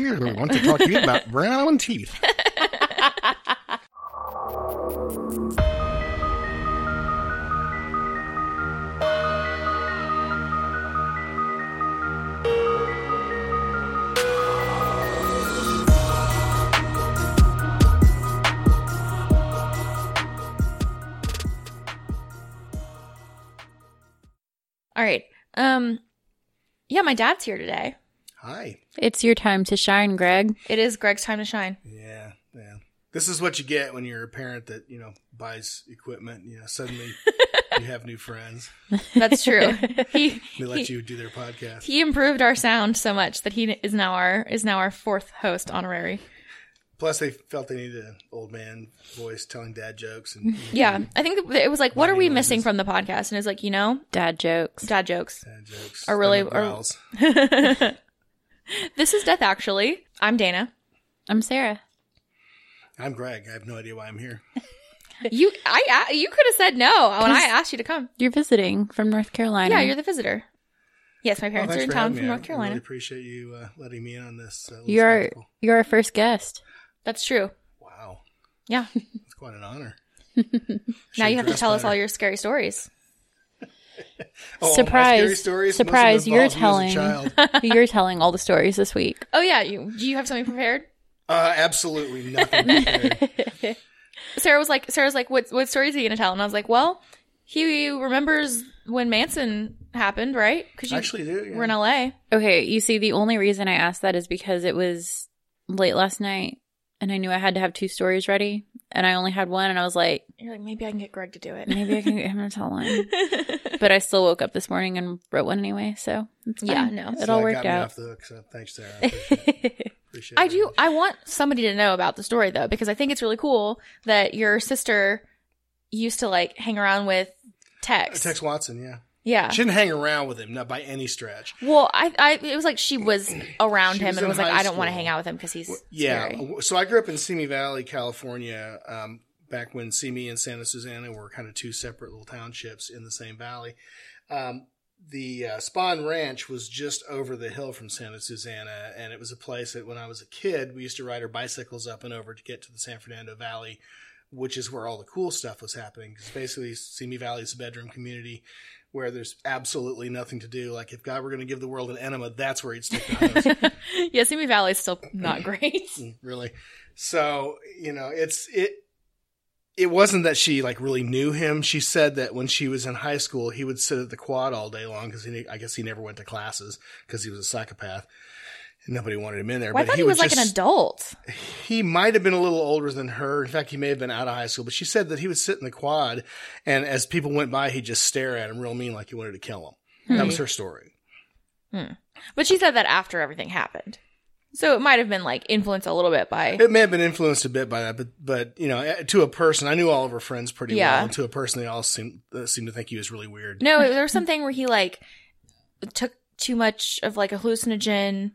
here. I want to talk to you about brown teeth. All right. Um yeah, my dad's here today. Hi. It's your time to shine, Greg. It is Greg's time to shine. Yeah, yeah. This is what you get when you're a parent that you know buys equipment. You know, suddenly you have new friends. That's true. he They let he, you do their podcast. he improved our sound so much that he is now our is now our fourth host honorary. Plus, they felt they needed an old man voice telling dad jokes. And Yeah, I think it was like, what are we Money missing noises. from the podcast? And it's like, you know, Dad jokes. dad jokes. dad jokes. Are really- stomach are- growls. This is Death Actually. I'm Dana. I'm Sarah. I'm Greg. I have no idea why I'm here. You, I, I you could have said no when I asked you to come. You're visiting from North Carolina. Yeah, you're the visitor. Yes, my Well, parents are in town from me. North I- I Carolina. really appreciate you uh, letting me in on this. Uh, you're spectacle. you're our first guest. That's true. Wow, Yeah. it's quite an honor. now you have to dressed tell us all your scary stories. Oh, Surprise. stories? Most of them Surprise, you're involved me as a telling. child. you're telling all the stories this week. Oh yeah, you do you have something prepared? Uh, absolutely nothing. Sarah was like, Sarah's like, what what stories are you gonna tell? And I was like, well, he remembers when Manson happened, right? Because you Actually, do yeah. were in L.A. Okay, you see, the only reason I asked that is because it was late last night, and I knew I had to have two stories ready, and I only had one, and I was like, You're like, maybe I can get Greg to do it. maybe I can get him to tell one. But I still woke up this morning and wrote one anyway, so it's Yeah, fine. no. it all worked out. off the hook, so thanks, Sarah. I appreciate it. Appreciate I do. I want somebody to know about the story though, because I think it's really cool that your sister used to like hang around with Tex. Tex Watson, yeah. Yeah. She didn't hang around with him, not by any stretch. Well, I, I, it was like she was around She him was and in was like, high I don't want to school. hang out with him because he's Yeah. scary. So I grew up in Simi Valley, California, um, back when Simi and Santa Susana were kind of two separate little townships in the same valley. Um, the uh, Spahn Ranch was just over the hill from Santa Susana, and it was a place that when I was a kid, we used to ride our bicycles up and over to get to the San Fernando Valley, which is where all the cool stuff was happening. Because basically, Simi Valley is a bedroom community where there's absolutely nothing to do. Like if God were going to give the world an enema, that's where he'd stick the hose. yeah, Simi Valley is still not mm. great. Mm, really. So you know, it's it. It wasn't that she like really knew him. She said that when she was in high school, he would sit at the quad all day long because he I guess he never went to classes because he was a psychopath. Nobody wanted him in there. Well, I thought he, would was like an adult. He might have been a little older than her. In fact, he may have been out of high school. But she said that he would sit in the quad, and as people went by, he'd just stare at him real mean, like he wanted to kill him. That was her story. But she said that after everything happened. So it might have been like influenced a little bit by. It may have been influenced a bit by that, but but you know, eh, to a person, I knew all of her friends pretty Yeah. well, and to a person, they all seemed uh, seemed to think he was really weird. No, there was something where he like took too much of like a hallucinogen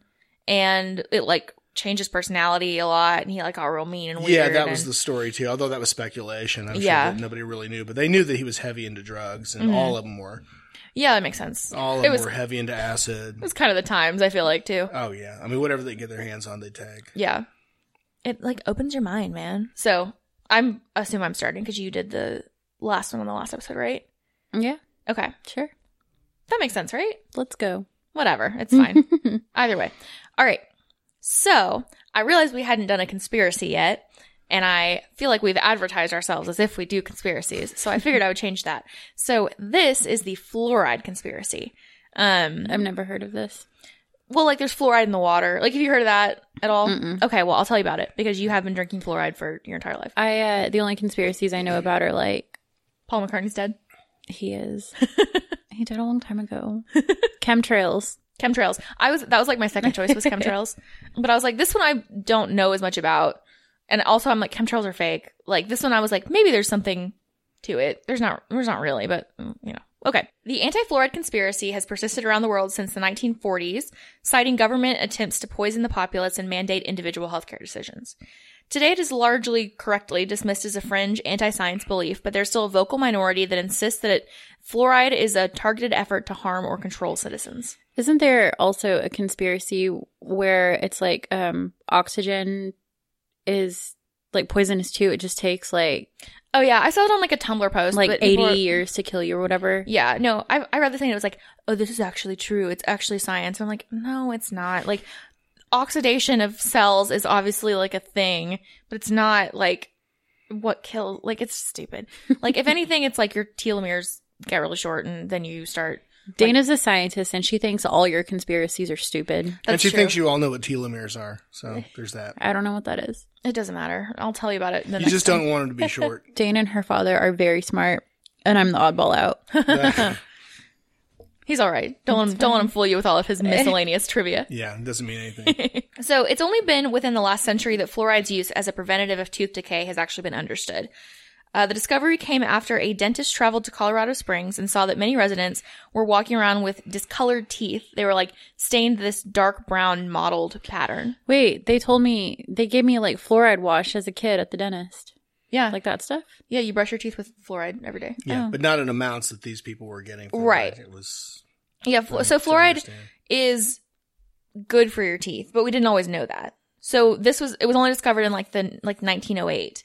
and it like changed his personality a lot and he like got real mean and weird. yeah, that was and- the story too. Although that was speculation, I'm Yeah. sure that nobody really knew, but they knew that he was heavy into drugs, and all of them were. Yeah, that makes sense. All of Mm-hmm. It them was- were heavy into acid. It was kind of the times, I feel like, too. Oh yeah, I mean, whatever they get their hands on, they take. Yeah. It like opens your mind, man. So I'm assume I'm starting because you did the last one on the last episode, right? Yeah, Okay. sure. That makes sense, right? Let's go. Whatever. It's fine. Either way. All right. So I realized we hadn't done a conspiracy yet. And I feel like we've advertised ourselves as if we do conspiracies. So I figured I would change that. So this is the fluoride conspiracy. Um, I've never heard of this. well, like there's fluoride in the water. Like, have you heard of that at all? Mm-mm. Okay. Well, I'll tell you about it because you have been drinking fluoride for your entire life. I uh the only conspiracies I know about are like Paul McCartney's dead. he is he died a long time ago. Chemtrails. Chemtrails. I was that was like my second choice was chemtrails, but I was like this one I don't know as much about, and also I'm like chemtrails are fake. Like this one I was like maybe there's something to it. There's not. There's not really, but mm, you know. Okay. The anti-fluoride conspiracy has persisted around the world since the 1940s, citing government attempts to poison the populace and mandate individual healthcare decisions. Today, it is largely correctly dismissed as a fringe anti-science belief, but there's still a vocal minority that insists that it, fluoride is a targeted effort to harm or control citizens. Isn't there also a conspiracy where it's like um oxygen is like poisonous too? It just takes like Oh yeah, I saw it on like a Tumblr post. like eighty years to kill you or whatever. Yeah, no, I I read the thing. It was like, oh, this is actually true. It's actually science. I'm like, no, it's not. Like, oxidation of cells is obviously like a thing, but it's not like what kills. Like, it's stupid. like, if anything, it's like your telomeres get really short, and then you start. Dana's a scientist and she thinks all your conspiracies are stupid. and That's she true. thinks you all know what telomeres are. So there's that. I don't know what that is. It doesn't matter. I'll tell you about it. The You next just time. don't want them to be short. Dana and her father are very smart, and I'm the oddball out. He's all right. Don't let him, don't let him fool you with all of his miscellaneous trivia. yeah, it doesn't mean anything. So it's only been within the last century that fluoride's use as a preventative of tooth decay has actually been understood. Uh, the discovery came after a dentist traveled to Colorado Springs and saw that many residents were walking around with discolored teeth. They were like stained this dark brown mottled pattern. Wait, they told me they gave me like fluoride wash as a kid at the dentist. Yeah, Like that stuff? yeah, you brush your teeth with fluoride every day. Yeah, Oh. but not in amounts that these people were getting. fluoride. Right. It was Yeah, flu- so fluoride is good for your teeth, but we didn't always know that. So this was it was only discovered in like the like 1908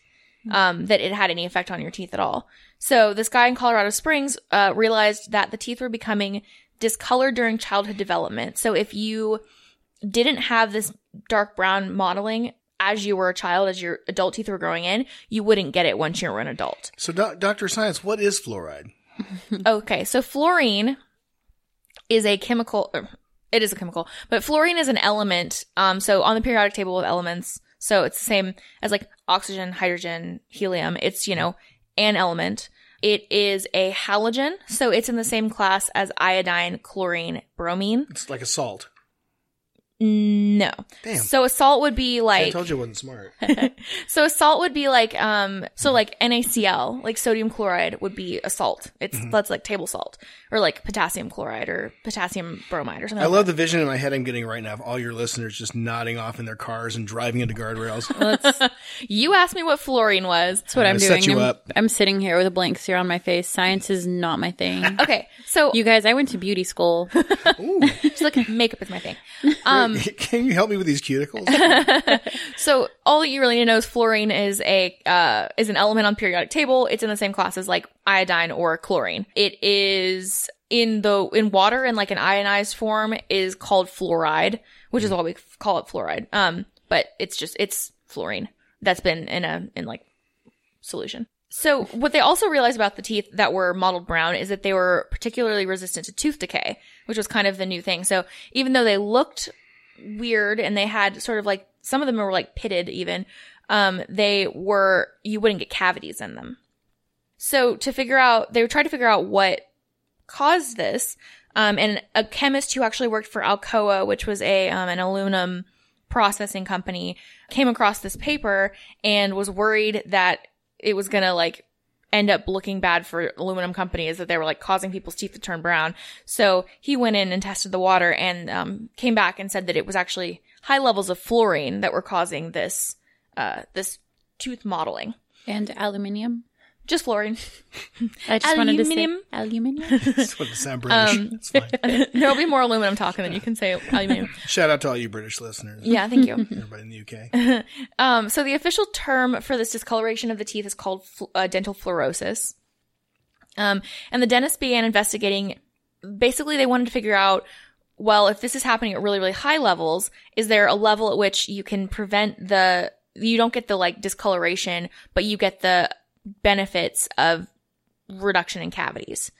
um, that it had any effect on your teeth at all. So this guy in Colorado Springs uh, realized that the teeth were becoming discolored during childhood development. So if you didn't have this dark brown mottling as you were a child, as your adult teeth were growing in, you wouldn't get it once you were an adult. So, doc- Doctor Science, what is fluoride? Okay, so fluorine is a chemical. er, It is a chemical, but fluorine is an element. Um, so on the periodic table of elements, so it's the same as like oxygen, hydrogen, helium. It's you know an element. It is a halogen, so it's in the same class as iodine, chlorine, bromine. It's like a salt. No. Damn. So a salt would be like. I told you I wasn't smart. so a salt would be like um so like NaCl, like sodium chloride would be a salt. It's Mm-hmm. that's like table salt or like potassium chloride or potassium bromide or something. I like love the vision in my head I'm getting right now of all your listeners just nodding off in their cars and driving into guardrails. That's, that. You asked me what fluorine was. that's what I'm I'm gonna set doing. you I'm, up. I'm sitting here with a blank stare on my face. Science is not my thing. Okay, so you guys, I went to beauty school. Ooh, just like makeup is my thing. Um, can you help me with these cuticles? so all that you really need to know is fluorine is a uh, is an element on periodic table. It's in the same class as like iodine or chlorine. It is in the in water in like an ionized form is called fluoride, which is why we call it fluoride. Um, but it's just it's fluorine that's been in a in like solution. So what they also realized about the teeth that were mottled brown is that they were particularly resistant to tooth decay, which was kind of the new thing. So even though they looked weird and they had sort of like some of them were like pitted even, um, they were you wouldn't get cavities in them. So to figure out, they try to figure out what caused this. Um, and a chemist who actually worked for Alcoa, which was a um, an aluminum processing company, came across this paper and was worried that it was gonna like end up looking bad for aluminum companies that they were like causing people's teeth to turn brown. So he went in and tested the water and um, came back and said that it was actually high levels of fluorine that were causing this uh, this tooth mottling. and aluminium. Just fluorine. I just wanted to say Aluminium? aluminium. That's what it sound British. Um, It's fine. There'll be more aluminum talk and then you can say aluminum. Shout out to all you British listeners. Yeah, thank you. Everybody in the UK. Um, so the official term for this discoloration of the teeth is called fl- uh, dental fluorosis. Um, and the dentist began investigating. Basically, they wanted to figure out, well, if this is happening at really, really high levels, is there a level at which you can prevent the, you don't get the like discoloration, but you get the benefits of reduction in cavities.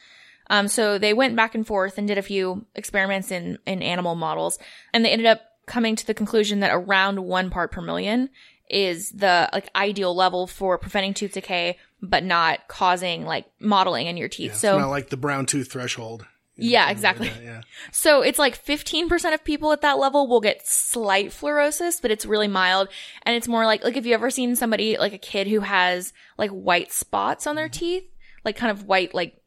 Um, so they went back and forth and did a few experiments in, in animal models, and they ended up coming to the conclusion that around one part per million is the like ideal level for preventing tooth decay, but not causing like mottling in your teeth. It's so not like the brown tooth threshold. Yeah, exactly. That, yeah. So it's like 15% of people at that level will get slight fluorosis, but it's really mild. And it's more like, like if you ever seen somebody, like a kid who has like white spots on their teeth, like kind of white, like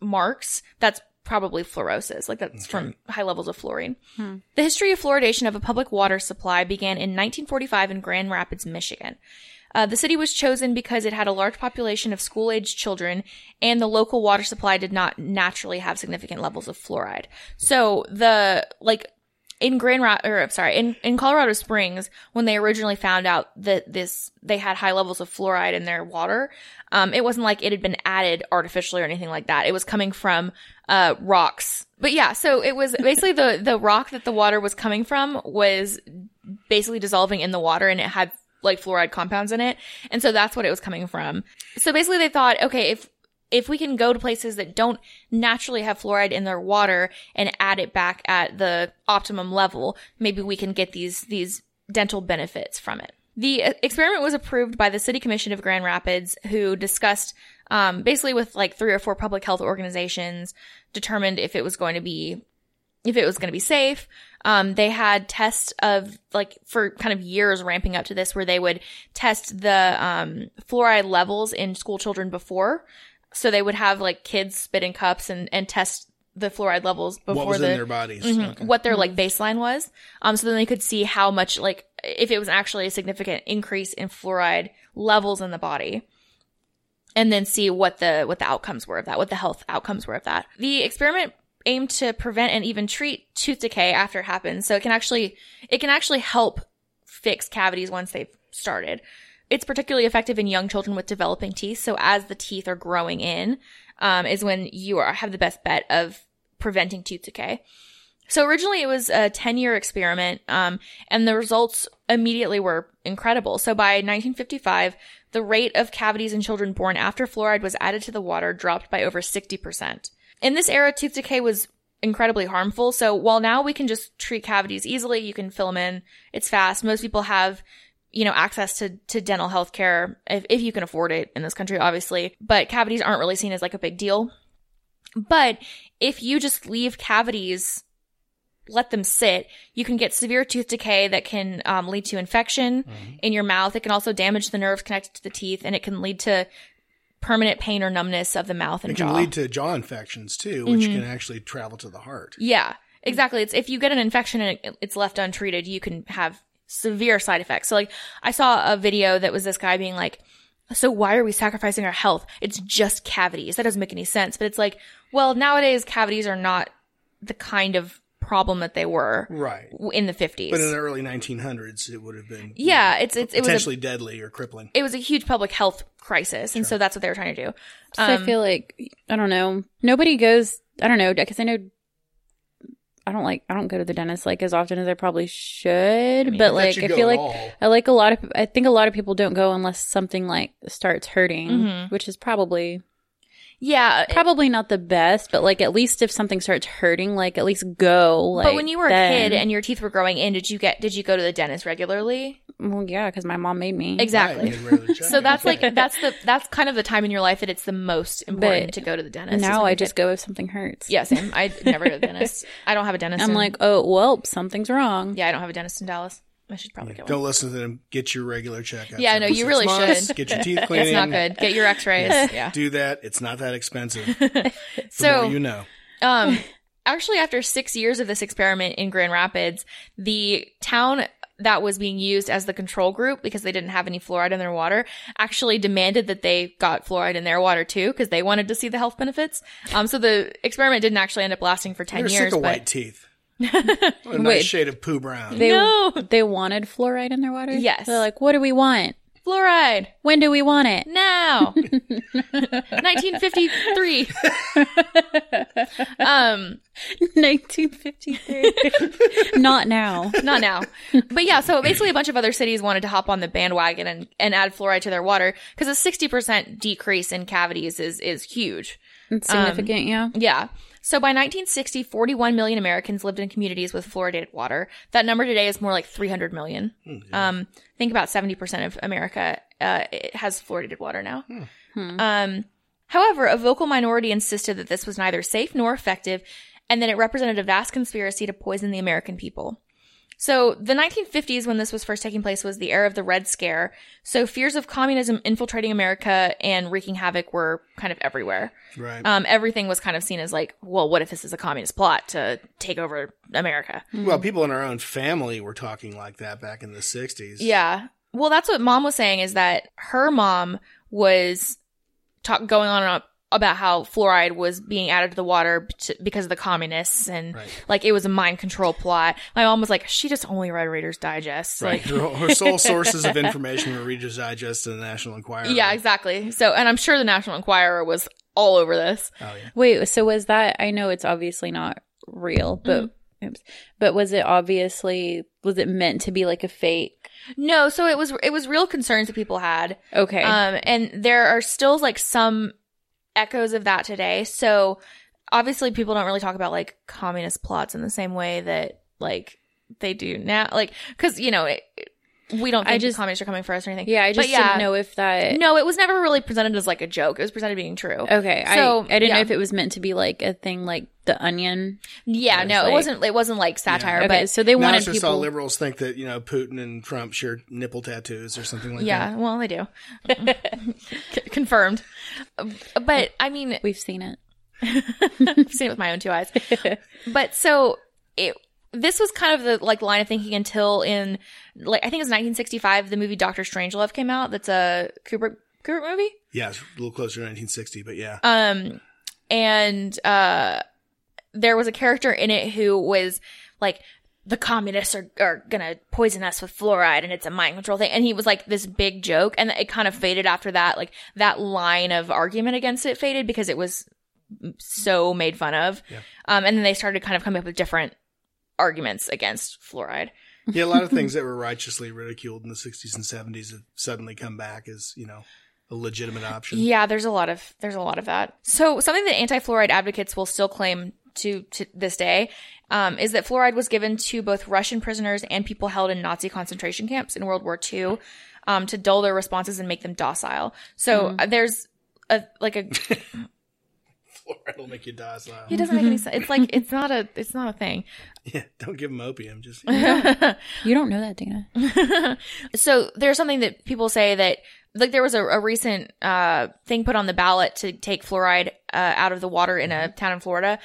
marks, that's probably fluorosis. Like that's from high levels of fluorine. Hmm. The history of fluoridation of a public water supply began in 1945 in Grand Rapids, Michigan. Uh, the city was chosen because it had a large population of school aged children and the local water supply did not naturally have significant levels of fluoride. So the, like, in Grand Ra- or sorry, in, in Colorado Springs, when they originally found out that this, they had high levels of fluoride in their water, um, it wasn't like it had been added artificially or anything like that. It was coming from, uh, rocks. But yeah, so it was basically the, the rock that the water was coming from was basically dissolving in the water and it had like fluoride compounds in it. And so that's what it was coming from. So basically they thought, okay, if, if we can go to places that don't naturally have fluoride in their water and add it back at the optimum level, maybe we can get these, these dental benefits from it. The uh, experiment was approved by the City Commission of Grand Rapids, who discussed, um, basically with like three or four public health organizations, determined if it was going to be, if it was going to be safe. Um, they had tests of like for kind of years ramping up to this where they would test the, um, fluoride levels in school children before. So they would have like kids spit in cups and, and test the fluoride levels before what was the in their bodies? Mhm, Okay. what their like baseline was. Um, so then they could see how much like if it was actually a significant increase in fluoride levels in the body, and then see what the what the outcomes were of that, what the health outcomes were of that. The experiment aimed to prevent and even treat tooth decay after it happens, so it can actually it can actually help fix cavities once they've started. It's particularly effective in young children with developing teeth. So as the teeth are growing in, um, is when you are, have the best bet of preventing tooth decay. So originally it was a 10 year experiment, um, and the results immediately were incredible. So by 1955, the rate of cavities in children born after fluoride was added to the water dropped by over 60%. In this era, tooth decay was incredibly harmful. So while now we can just treat cavities easily, you can fill them in, it's fast. Most people have you know, access to, to dental health care if, if you can afford it in this country, obviously. But cavities aren't really seen as like a big deal. But if you just leave cavities, let them sit, you can get severe tooth decay that can um, lead to infection in your mouth. It can also damage the nerves connected to the teeth and it can lead to permanent pain or numbness of the mouth and It can jaw. lead to jaw infections too, which Mm-hmm. can actually travel to the heart. Yeah, exactly. It's if you get an infection and it, it's left untreated, you can have severe side effects. So like I saw a video that was this guy being like, so why are we sacrificing our health? It's just cavities. That doesn't make any sense. But it's like, well, nowadays cavities are not the kind of problem that they were Right. in the 50s. But in the early 1900s, it would have been yeah, it's it's it was a, potentially deadly or crippling. it was a huge public health crisis, and so that's what they were trying to do. So I Um, feel like I don't know. Nobody goes. I don't know because I know. I don't like. I don't go to the dentist like as often as I probably should. but That like, I feel like all. I like a lot of. I think a lot of people don't go unless something like starts hurting, Mhm. which is probably Yeah, probably not the best. But like, at least if something starts hurting, like at least go. Like, but when you were a kid and your teeth were growing in, did you get did you go to the dentist regularly? well, yeah, because my mom made me Exactly. Right, you regularly check So that's like that's the that's kind of the time in your life that it's the most important But to go to the dentist. Now I just go if something hurts. yeah, same. I never go to the dentist. I don't have a dentist. I'm in- like, oh well, something's wrong. yeah, I don't have a dentist in Dallas. I should probably get one. Don't listen to them. Get your regular checkup. Yeah, no, every you really months. should. Get your teeth cleaned. It's not good. Get your X-rays. yeah. Do that. It's not that expensive. The So more you know. Um, actually, after six years of this experiment in Grand Rapids, the town that was being used as the control group because they didn't have any fluoride in their water actually demanded that they got fluoride in their water too because they wanted to see the health benefits. Um, so the experiment didn't actually end up lasting for 10 They're years. sick of but white teeth. A nice Wait. shade of poo brown. They No. they wanted fluoride in their water. Yes. They're like, what do we want? fluoride When do we want it? now 1953 um 1953. Not now. not now. But yeah, so basically a bunch of other cities wanted to hop on the bandwagon and, and add fluoride to their water because a 60% decrease in cavities is, is huge. It's significant, yeah. Yeah. So by 1960, 41 million Americans lived in communities with fluoridated water. That number today is more like 300 million. Um, think about 70% of America, uh, it has fluoridated water now. Um, however, a vocal minority insisted that this was neither safe nor effective and that it represented a vast conspiracy to poison the American people. So the 1950s, when this was first taking place, was the era of the Red Scare. So fears of communism infiltrating America and wreaking havoc were kind of everywhere. Right. Um, everything was kind of seen as like, well, what if this is a communist plot to take over America? well, people in our own family were talking like that back in the 60s. Yeah. Well, that's what mom was saying is that her mom was talk, going on and on about how fluoride was being added to the water t- because of the communists and Right. like it was a mind control plot. My mom was like, she just only read Reader's Digest. Right. Like, Her, her sole sources of information were Reader's Digest and the National Enquirer. yeah, exactly. So, and I'm sure the National Enquirer was all over this. Oh yeah. Wait, so was that? I know it's obviously not real, but Mm-hmm. oops, but was it obviously was it meant to be like a fake? No, so it was it was real concerns that people had. Okay, Um, and there are still like some echoes of that today. So obviously people don't really talk about like communist plots in the same way that like they do now. Like, cause you know, it, we don't I think just- the communists are coming for us or anything. yeah, I But just yeah, didn't know if that. No, it was never really presented as like a joke. It was presented being true. Okay, So, I I didn't yeah. know if it was meant to be like a thing like the Onion. Yeah, no, like- it wasn't, it wasn't like satire, Okay, but so they Now wanted it's just all people. liberals think that you know Putin and Trump share nipple tattoos or something like yeah, that. Yeah, well, they do. C- confirmed. But I mean, We've seen it. I've seen it with my own two eyes. but so it this was kind of the like line of thinking until in like I think it was 1965 the movie Doctor Strangelove came out. That's a Kubrick Kubrick movie. Yeah, it's a little closer to 1960, but yeah. Um and uh there was a character in it who was like the communists are, are gonna poison us with fluoride and it's a mind control thing. And he was like this big joke and it kind of faded after that. Like that line of argument against it faded because it was so made fun of. Yeah. Um, and then they started kind of coming up with different arguments against fluoride. Yeah, a lot of things that were righteously ridiculed in the 60s and 70s have suddenly come back as, you know, a legitimate option. Yeah, there's a lot of there's a lot of that. So something that anti-fluoride advocates will still claim to to this day um, is that fluoride was given to both Russian prisoners and people held in Nazi concentration camps in World War II um, to dull their responses and make them docile. So uh, there's a like a Fluoride will make you die docile. it doesn't make any sense. It's like it's not a it's not a thing. Yeah, don't give them opium. Just You don't know that, Dana. so there's something that people say that like there was a, a recent uh, thing put on the ballot to take fluoride uh, out of the water in a town in Florida,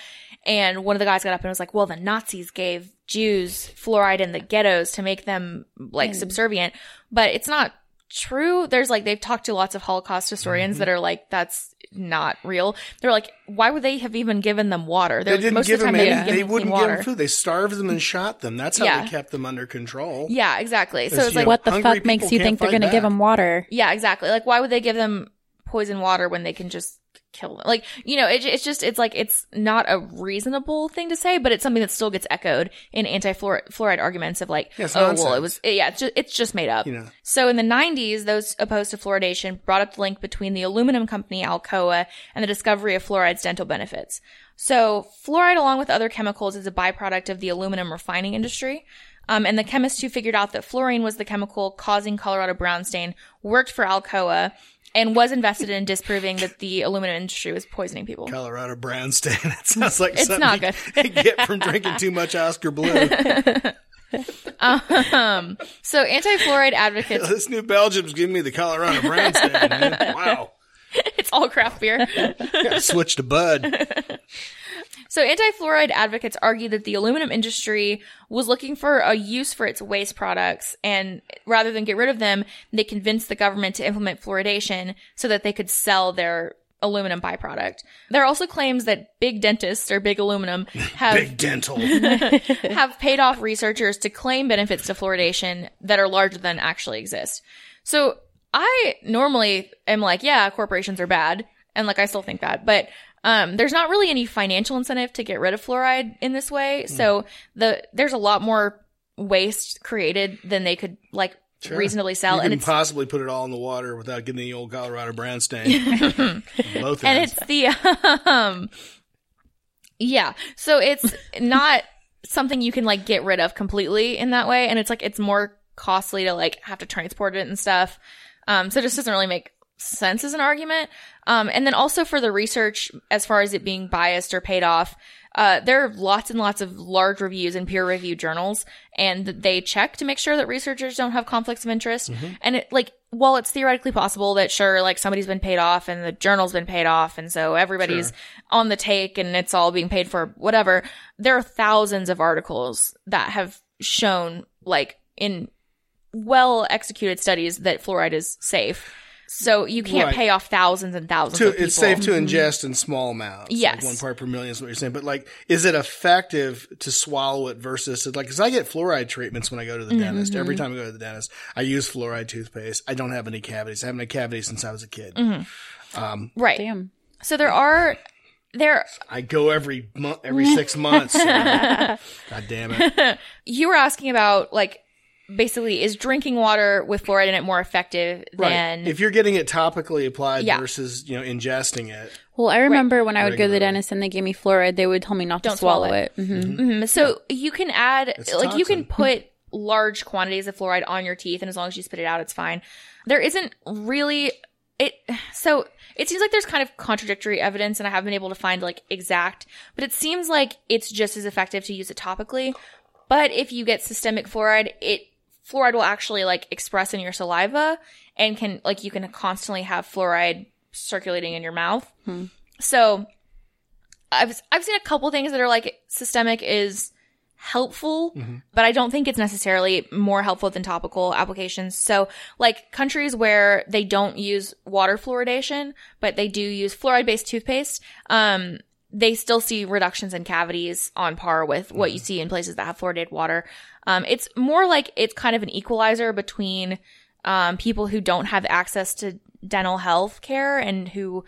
and one of the guys got up and was like, "Well, the Nazis gave Jews fluoride in the ghettos to make them like subservient," but it's not true. There's like they've talked to lots of Holocaust historians mm-hmm. that are like, "That's not real." They're like, "Why would they have even given them water?" they They're, didn't most give of the them time they any. didn't give They them wouldn't give water. them food. They starved them and shot them. That's how Yeah. they kept them under control. Yeah, exactly. So it's like know, What the fuck makes you think they're going to give them water? Yeah, exactly. Like, why would they give them poison water when they can just kill them? Like, you know, it, it's just, it's like, it's not a reasonable thing to say, but it's something that still gets echoed in anti-fluoride arguments of like, Yeah, oh, well, it was, yeah, it's just, it's just made up. You know. So in the 90s, those opposed to fluoridation brought up the link between the aluminum company Alcoa and the discovery of fluoride's dental benefits. So fluoride, along with other chemicals, is a byproduct of the aluminum refining industry. Um, and the chemist who figured out that fluorine was the chemical causing Colorado brown stain worked for Alcoa and was invested in disproving that the aluminum industry was poisoning people. Colorado brown stain. That sounds like It's something not you good. get from drinking too much Oskar Blue. Um, so anti-fluoride advocates, this New Belgium's giving me the Colorado brown stain. Man. Wow. it's all craft beer. Gotta switch to Bud. So anti-fluoride advocates argue that the aluminum industry was looking for a use for its waste products and rather than get rid of them, they convinced the government to implement fluoridation so that they could sell their aluminum byproduct. There are also claims that big dentists or big aluminum have Big dental. have paid off researchers to claim benefits to fluoridation that are larger than actually exist. So I normally am like, yeah, corporations are bad. And like, I still think that, but, um, there's not really any financial incentive to get rid of fluoride in this way. So the, there's a lot more waste created than they could like Sure. reasonably You sell. and couldn't it's, possibly put it all in the water without getting the old Colorado brown stain. Both and ends. it's the um yeah so it's not something you can like get rid of completely in that way and it's like it's more costly to like have to transport it and stuff um so it just doesn't really make sense as an argument um and then also for the research as far as it being biased or paid off uh, there are lots and lots of large reviews in peer reviewed journals and they check to make sure that researchers don't have conflicts of interest. And it like, while it's theoretically possible that sure, like somebody's been paid off and the journal's been paid off. And so everybody's Sure. on the take and it's all being paid for whatever. There are thousands of articles that have shown like in well executed studies that fluoride is safe. So you can't Right. pay off thousands and thousands to, of people. it's safe to ingest in small amounts. like Yes. one part per million is what you're saying. But like, is it effective to swallow it versus like? Because I get fluoride treatments when I go to the Mm-hmm. dentist. Every time I go to the dentist, I use fluoride toothpaste. I don't have any cavities. I haven't had cavities since I was a kid. Mm-hmm. Right. Damn. So there are there I go every month, every six months. so- God damn it! you were asking about like basically is drinking water with fluoride in it more effective Right. than If you're getting it topically applied Yeah. versus you know ingesting it, Well, I remember when I would go to the dentist and they gave me fluoride, they would tell me not to Don't swallow, swallow it. hmm Mhm. So you can add, It's a like, you can put large quantities of fluoride on your teeth, and as long as you spit it out, it's fine. There isn't really it. So it seems like there's kind of contradictory evidence, and I haven't been able to find like exact, but it seems like it's just as effective to use it topically. But if you get systemic fluoride, it fluoride will actually like express in your saliva and can like you can constantly have fluoride circulating in your mouth. So I've I've seen a couple things that are like systemic is helpful, but I don't think it's necessarily more helpful than topical applications. So like countries where they don't use water fluoridation, but they do use fluoride based toothpaste, um, they still see reductions in cavities on par with what you see in places that have fluoridated water. Um, it's more like it's kind of an equalizer between um, people who don't have access to dental health care and who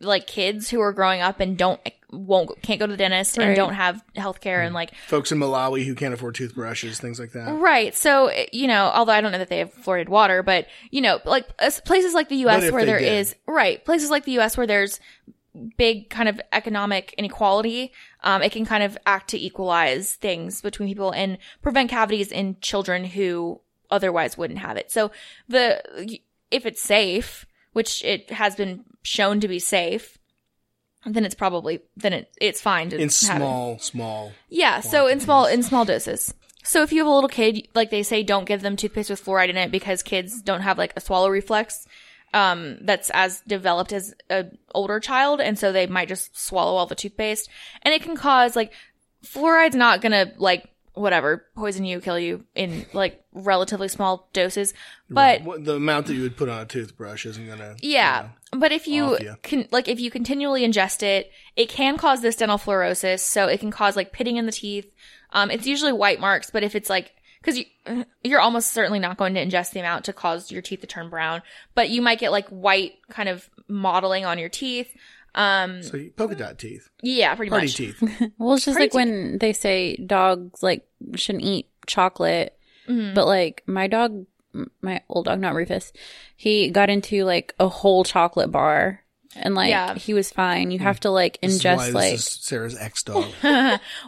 like kids who are growing up and don't won't can't go to the dentist and don't have health care and like folks in Malawi who can't afford toothbrushes, things like that. right so you know although i don't know that they have fluoridated water but you know like places like the us where there did? is right places like the us where there's big kind of economic inequality um, it can kind of act to equalize things between people and prevent cavities in children who otherwise wouldn't have it so the if it's safe which it has been shown to be safe then it's probably then it, it's fine to In have it. small, small. Yeah, so in small in small doses. So if you have a little kid, like they say, don't give them toothpaste with fluoride in it because kids don't have like a swallow reflex um, that's as developed as an older child, and so they might just swallow all the toothpaste, and it can cause like fluoride's not gonna like whatever poison you, kill you in like relatively small doses, but What, the amount that you would put on a toothbrush isn't gonna. yeah. But if you ya. can, like, if you continually ingest it, it can cause this dental fluorosis. So it can cause like pitting in the teeth. Um, it's usually white marks, but if it's like, cause you, you're almost certainly not going to ingest the amount to cause your teeth to turn brown, but you might get like white kind of mottling on your teeth. Um, So you- polka dot teeth, yeah, pretty party much. teeth. Well, it's just Pretty like when they say dogs like shouldn't eat chocolate, Mm-hmm. but like my dog, my old dog, not Rufus, he got into like a whole chocolate bar. And like Yeah. he was fine. You have to like This is why ingest this like is Sarah's ex dog.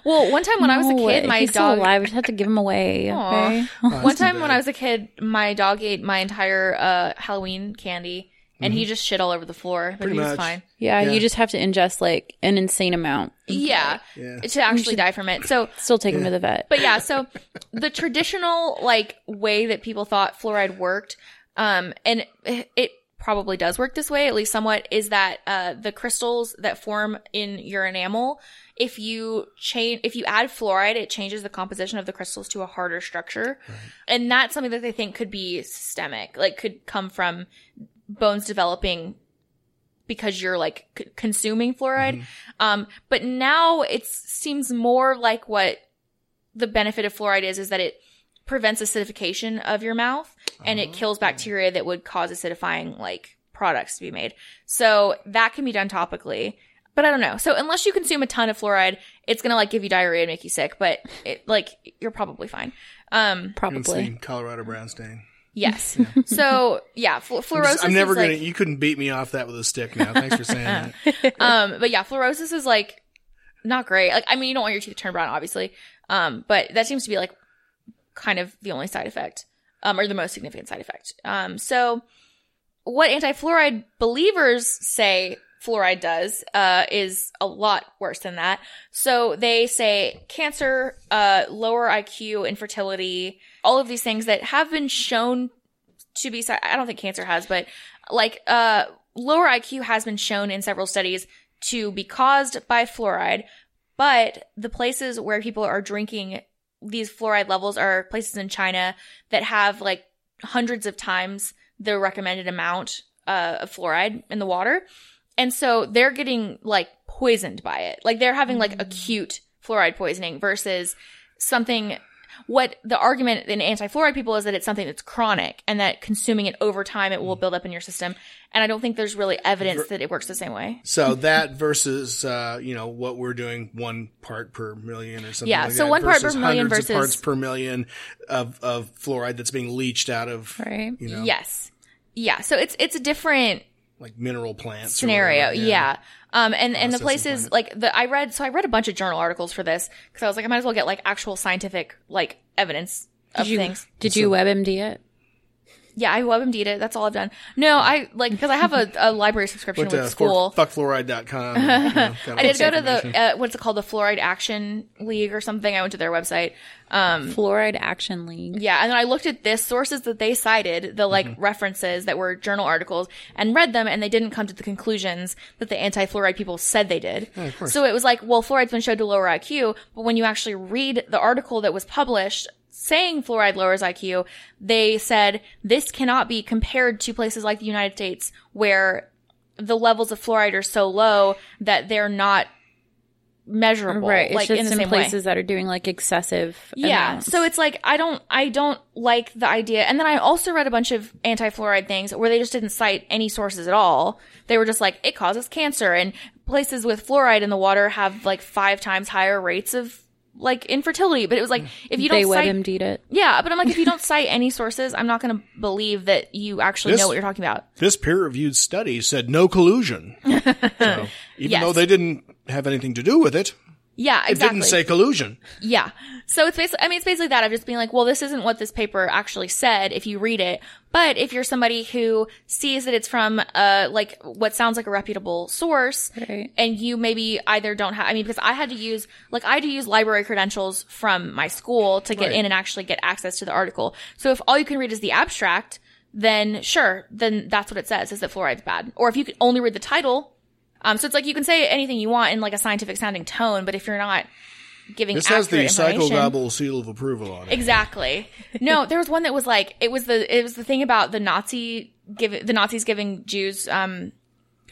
Well, one time when I was a kid, my he's still dog, alive. I just had to give him away. Okay. one time when I was a kid, my dog ate my entire, uh, Halloween candy and he just shit all over the floor, but Pretty he was much. fine. Yeah, Yeah. you just have to ingest like an insane amount. Yeah. Yeah. To actually die from it. So, Still take him to the vet. but yeah, so the traditional like way that people thought fluoride worked, um, and it, it probably does work this way, at least somewhat, is that uh, the crystals that form in your enamel, if you change, if you add fluoride, it changes the composition of the crystals to a harder structure, and that's something that they think could be systemic, like could come from bones developing because you're like c- consuming fluoride. Um, but now it seems more like what the benefit of fluoride is, is that it prevents acidification of your mouth and it kills bacteria that would cause acidifying like products to be made. So that can be done topically. But I don't know. So unless you consume a ton of fluoride, it's gonna like give you diarrhea and make you sick. But it, like you're probably fine. Um, Probably. Insane Colorado brown stain. yes. So yeah, fl- I'm, fluorosis. just- I'm never is, gonna. like- you couldn't beat me off that with a stick. Now, thanks for saying that. um, but yeah, fluorosis is like not great. Like, I mean, you don't want your teeth to turn brown, obviously. Um, but that seems to be like kind of the only side effect, um, or the most significant side effect. Um, so what anti-fluoride believers say fluoride does, uh, is a lot worse than that. So they say cancer, uh, lower IQ, infertility, all of these things that have been shown to be. I don't think cancer has, but like, uh, lower IQ has been shown in several studies to be caused by fluoride, but the places where people are drinking these fluoride levels are places in China that have like hundreds of times the recommended amount uh, of fluoride in the water. And so they're getting like poisoned by it. Like they're having like acute fluoride poisoning versus something what the argument in anti-fluoride people is that it's something that's chronic and that consuming it over time it will build up in your system. And I don't think there's really evidence that it works the same way. So that versus, uh, you know, what we're doing one part per million or something Yeah, like so that one part per million versus- parts per million of, of fluoride that's being leached out of, Right. you know, Yes. Yeah. So it's it's a different like mineral plants. or scenario. whatever. Yeah. Um, and, and the places plant. like the, I read, so I read a bunch of journal articles for this because I was like, I might as well get like actual scientific, like evidence of Did you, things. did you WebMD it? Yeah. I WebMD'd it. That's all I've done. No, I like, cause I have a, a library subscription But with uh, school. for fuckfluoride.com. you know, I did go to the, uh, what's it called? The Fluoride Action League or something. I went to their website. Um, Fluoride Action League. Yeah, and then I looked at this sources that they cited, the like Mm-hmm. references that were journal articles, and read them, and they didn't come to the conclusions that the anti-fluoride people said they did. so it was like, well, fluoride's been shown to lower IQ, but when you actually read the article that was published saying fluoride lowers IQ, they said this cannot be compared to places like the United States where the levels of fluoride are so low that they're not measurable, Right. It's like just in the same way. places that are doing like excessive. Yeah. amounts. So it's like I don't I don't like the idea. And then I also read a bunch of anti-fluoride things where they just didn't cite any sources at all. They were just like it causes cancer and places with fluoride in the water have like 5 times higher rates of like infertility, but it was like if you don't cite WebMD'd it. Yeah, but I'm like if you don't cite any sources, I'm not going to believe that you actually This- know what you're talking about. This peer-reviewed study said no collusion. so even Yes. though they didn't have anything to do with it, Yeah, it didn't say collusion. Yeah. So it's basically, I mean, it's basically that of just being like, well, this isn't what this paper actually said if you read it. But if you're somebody who sees that it's from, uh, like what sounds like a reputable source Right. and you maybe either don't have, I mean, because I had to use, like, I had to use library credentials from my school to get Right. in and actually get access to the article. So if all you can read is the abstract, then sure, then that's what it says is that fluoride's bad. Or if you could only read the title, um, so it's like you can say anything you want in like a scientific sounding tone, but if you're not giving This has the information- psychogobble seal of approval on it. Exactly. No, there was one that was like it was the it was the thing about the Nazi give the Nazis giving Jews um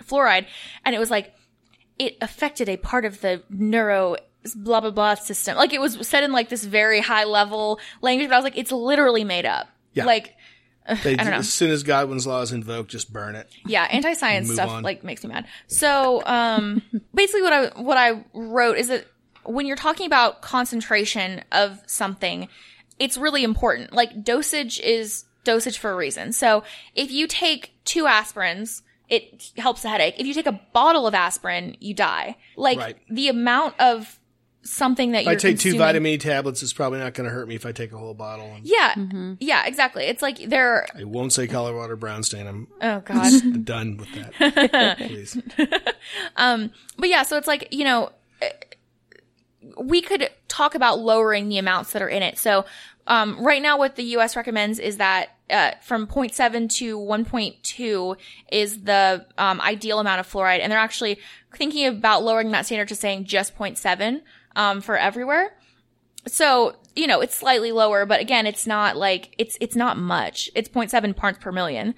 fluoride, and it was like it affected a part of the neuro blah blah blah system. Like it was said in like this very high level language, but I was like, it's literally made up. Yeah. Like They, I don't know. As soon as Godwin's law is invoked, just burn it. yeah, anti-science stuff on. like makes me mad. So, um, basically, what I what I wrote is that when you're talking about concentration of something, it's really important. Like dosage is dosage for a reason. So, if you take two aspirins, it helps the headache. If you take a bottle of aspirin, you die. Like Right. the amount of something that If I you're take two vitamin E tablets, it's probably not going to hurt me if I take a whole bottle. And Yeah, yeah, exactly. It's like they're I won't say color water brown stain. I'm oh god. done with that. Please. Um, but yeah, so it's like, you know, eh, we could talk about lowering the amounts that are in it. So, um, right now what the US recommends is that, uh, from 0.7 to 1.2 is the, um, ideal amount of fluoride. And they're actually thinking about lowering that standard to saying just 0.7, um, for everywhere. So, you know, it's slightly lower, but again, it's not like, it's, it's not much. It's 0.7 parts per million.